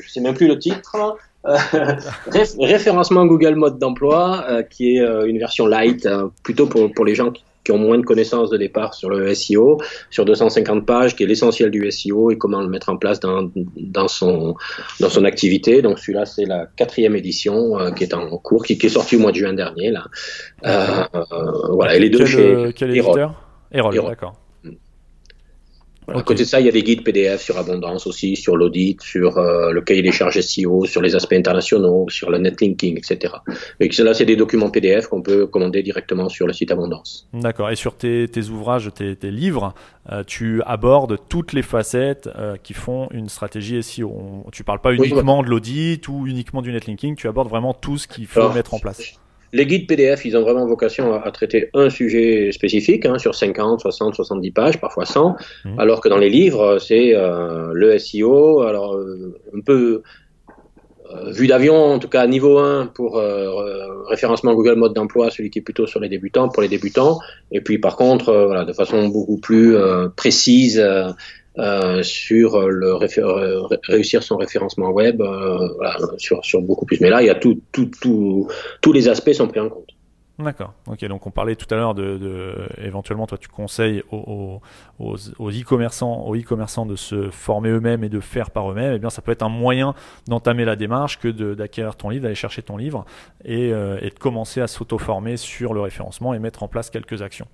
je sais même plus le titre. référencement Google mode d'emploi, euh, qui est euh, une version light, euh, plutôt pour, pour les gens qui, qui, ont moins de connaissances de départ sur le SEO, sur 250 pages, qui est l'essentiel du SEO et comment le mettre en place dans, dans, son, dans son activité. Donc celui-là, c'est la quatrième édition qui est en cours, qui, qui, est sortie au mois de juin dernier. Là. voilà, et les deux
quel,
chez
quel éditeur? Erol, d'accord.
Voilà. Okay. À côté de ça, il y a des guides PDF sur Abondance aussi, sur l'audit, sur euh, le cahier des charges SEO, sur les aspects internationaux, sur le netlinking, etc. Et là, c'est des documents PDF qu'on peut commander directement sur le site Abondance.
D'accord. Et sur tes, tes ouvrages, tes, tes livres, euh, tu abordes toutes les facettes euh, qui font une stratégie SEO. On, tu parles pas uniquement oui, de l'audit ou uniquement du netlinking, tu abordes vraiment tout ce qu'il faut Alors, mettre en place.
Les guides PDF, ils ont vraiment vocation à, à traiter un sujet spécifique, hein, sur 50, 60, 70 pages, parfois 100, mmh. alors que dans les livres, c'est euh, le SEO, alors euh, un peu euh, vue d'avion, en tout cas niveau 1 pour référencement Google mode d'emploi, celui qui est plutôt sur les débutants, pour les débutants, et puis par contre, voilà, de façon beaucoup plus précise, euh, sur le réussir son référencement web euh, sur, beaucoup plus. Mais là, il y a tout, tout, tout, tous les aspects sont pris en compte.
D'accord. Ok. Donc on parlait tout à l'heure de, éventuellement toi tu conseilles aux, aux, e-commerçants, aux e-commerçants de se former eux-mêmes et de faire par eux-mêmes. Eh bien, ça peut être un moyen d'entamer la démarche que d'acquérir ton livre, d'aller chercher ton livre euh, et de commencer à s'auto-former sur le référencement et mettre en place quelques actions.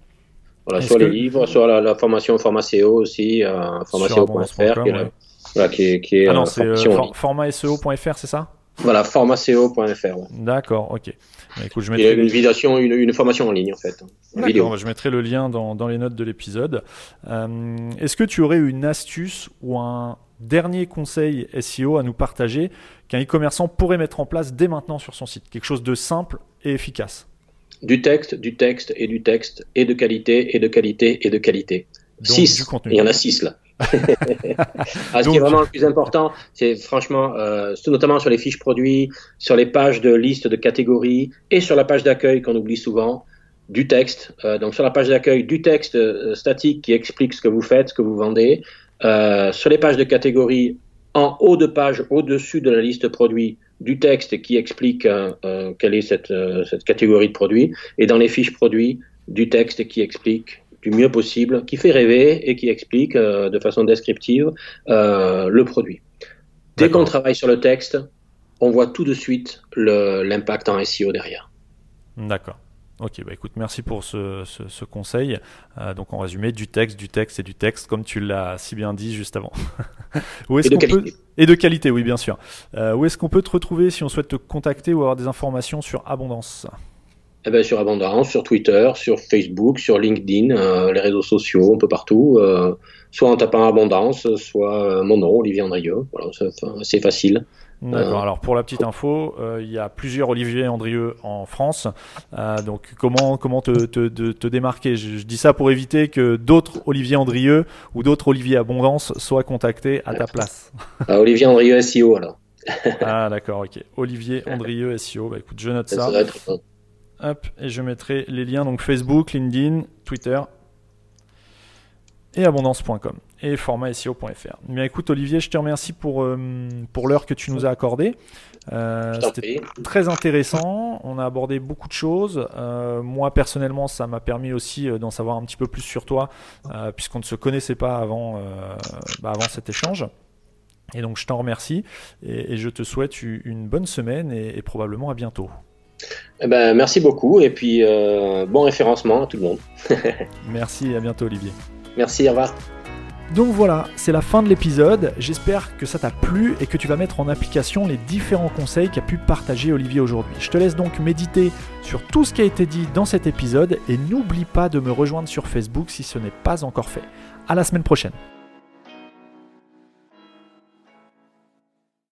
Voilà, sur que... les livres, sur la, la formation Pharmacéo aussi, euh, qui, ouais. voilà, qui, est, qui est
ah non, c'est euh, for, formatseo.fr, c'est ça?
Voilà, pharmacéo.fr. Ouais.
D'accord, ok.
Bah, écoute, je mettrai... une, vidéo, une, une, formation en ligne en fait.
D'accord, je mettrai le lien dans, dans les notes de l'épisode. Euh, Est-ce que tu aurais une astuce ou un dernier conseil SEO à nous partager qu'un e-commerçant pourrait mettre en place dès maintenant sur son site? Quelque chose de simple et efficace
du texte, du texte et du texte, et de qualité, et de qualité, et de qualité. Donc, six. Il y en a six là. ah, ce Donc, qui est vraiment le plus important, c'est franchement, euh, notamment sur les fiches produits, sur les pages de liste de catégories et sur la page d'accueil qu'on oublie souvent, du texte. Euh, donc sur la page d'accueil, du texte euh, statique qui explique ce que vous faites, ce que vous vendez. Euh, sur les pages de catégories, en haut de page, au-dessus de la liste produit, du texte qui explique quelle est cette, cette catégorie de produits, et dans les fiches produits, du texte qui explique du mieux possible, qui fait rêver et qui explique de façon descriptive le produit. Dès qu'on travaille sur le texte, on voit tout de suite l'impact en SEO derrière.
D'accord. Ok, bah écoute, merci pour ce, conseil. Euh, donc en résumé, du texte, du texte et du texte, comme tu l'as si bien dit juste avant.
où est-ce et, de qualité.
et de qualité, oui, bien sûr. Euh, où est-ce qu'on peut te retrouver si on souhaite te contacter ou avoir des informations sur Abondance?
Eh ben, sur Abondance, sur Twitter, sur Facebook, sur LinkedIn, euh, les réseaux sociaux, un peu partout. soit en tapant Abondance, soit mon nom, Olivier Andrieux. Voilà, c'est facile.
D'accord. Euh, Alors pour la petite info, euh, il y a plusieurs Olivier Andrieux en France. Euh, donc comment comment te, te, te, démarquer? Je, dis ça pour éviter que d'autres Olivier Andrieux ou d'autres Olivier Abondance soient contactés à ta place.
Ah, Olivier Andrieux SEO alors.
ah d'accord, ok. Olivier Andrieux SEO. Bah écoute, je note ça. Hop, et je mettrai les liens donc Facebook, LinkedIn, Twitter et abondance.com et formatseo.fr. Mais écoute Olivier, je te remercie pour, euh, pour l'heure que tu nous as accordée. Euh, C'était très intéressant, on a abordé beaucoup de choses. Euh, moi personnellement, ça m'a permis aussi d'en savoir un petit peu plus sur toi, puisqu'on ne se connaissait pas avant, bah, avant cet échange. Et donc je t'en remercie et, je te souhaite une bonne semaine et, probablement à bientôt.
Eh ben, merci beaucoup et puis bon référencement à tout le monde.
merci et à bientôt Olivier.
Merci, au revoir.
Donc voilà, c'est la fin de l'épisode. J'espère que ça t'a plu et que tu vas mettre en application les différents conseils qu'a pu partager Olivier aujourd'hui. Je te laisse donc méditer sur tout ce qui a été dit dans cet épisode et n'oublie pas de me rejoindre sur Facebook si ce n'est pas encore fait. À la semaine prochaine.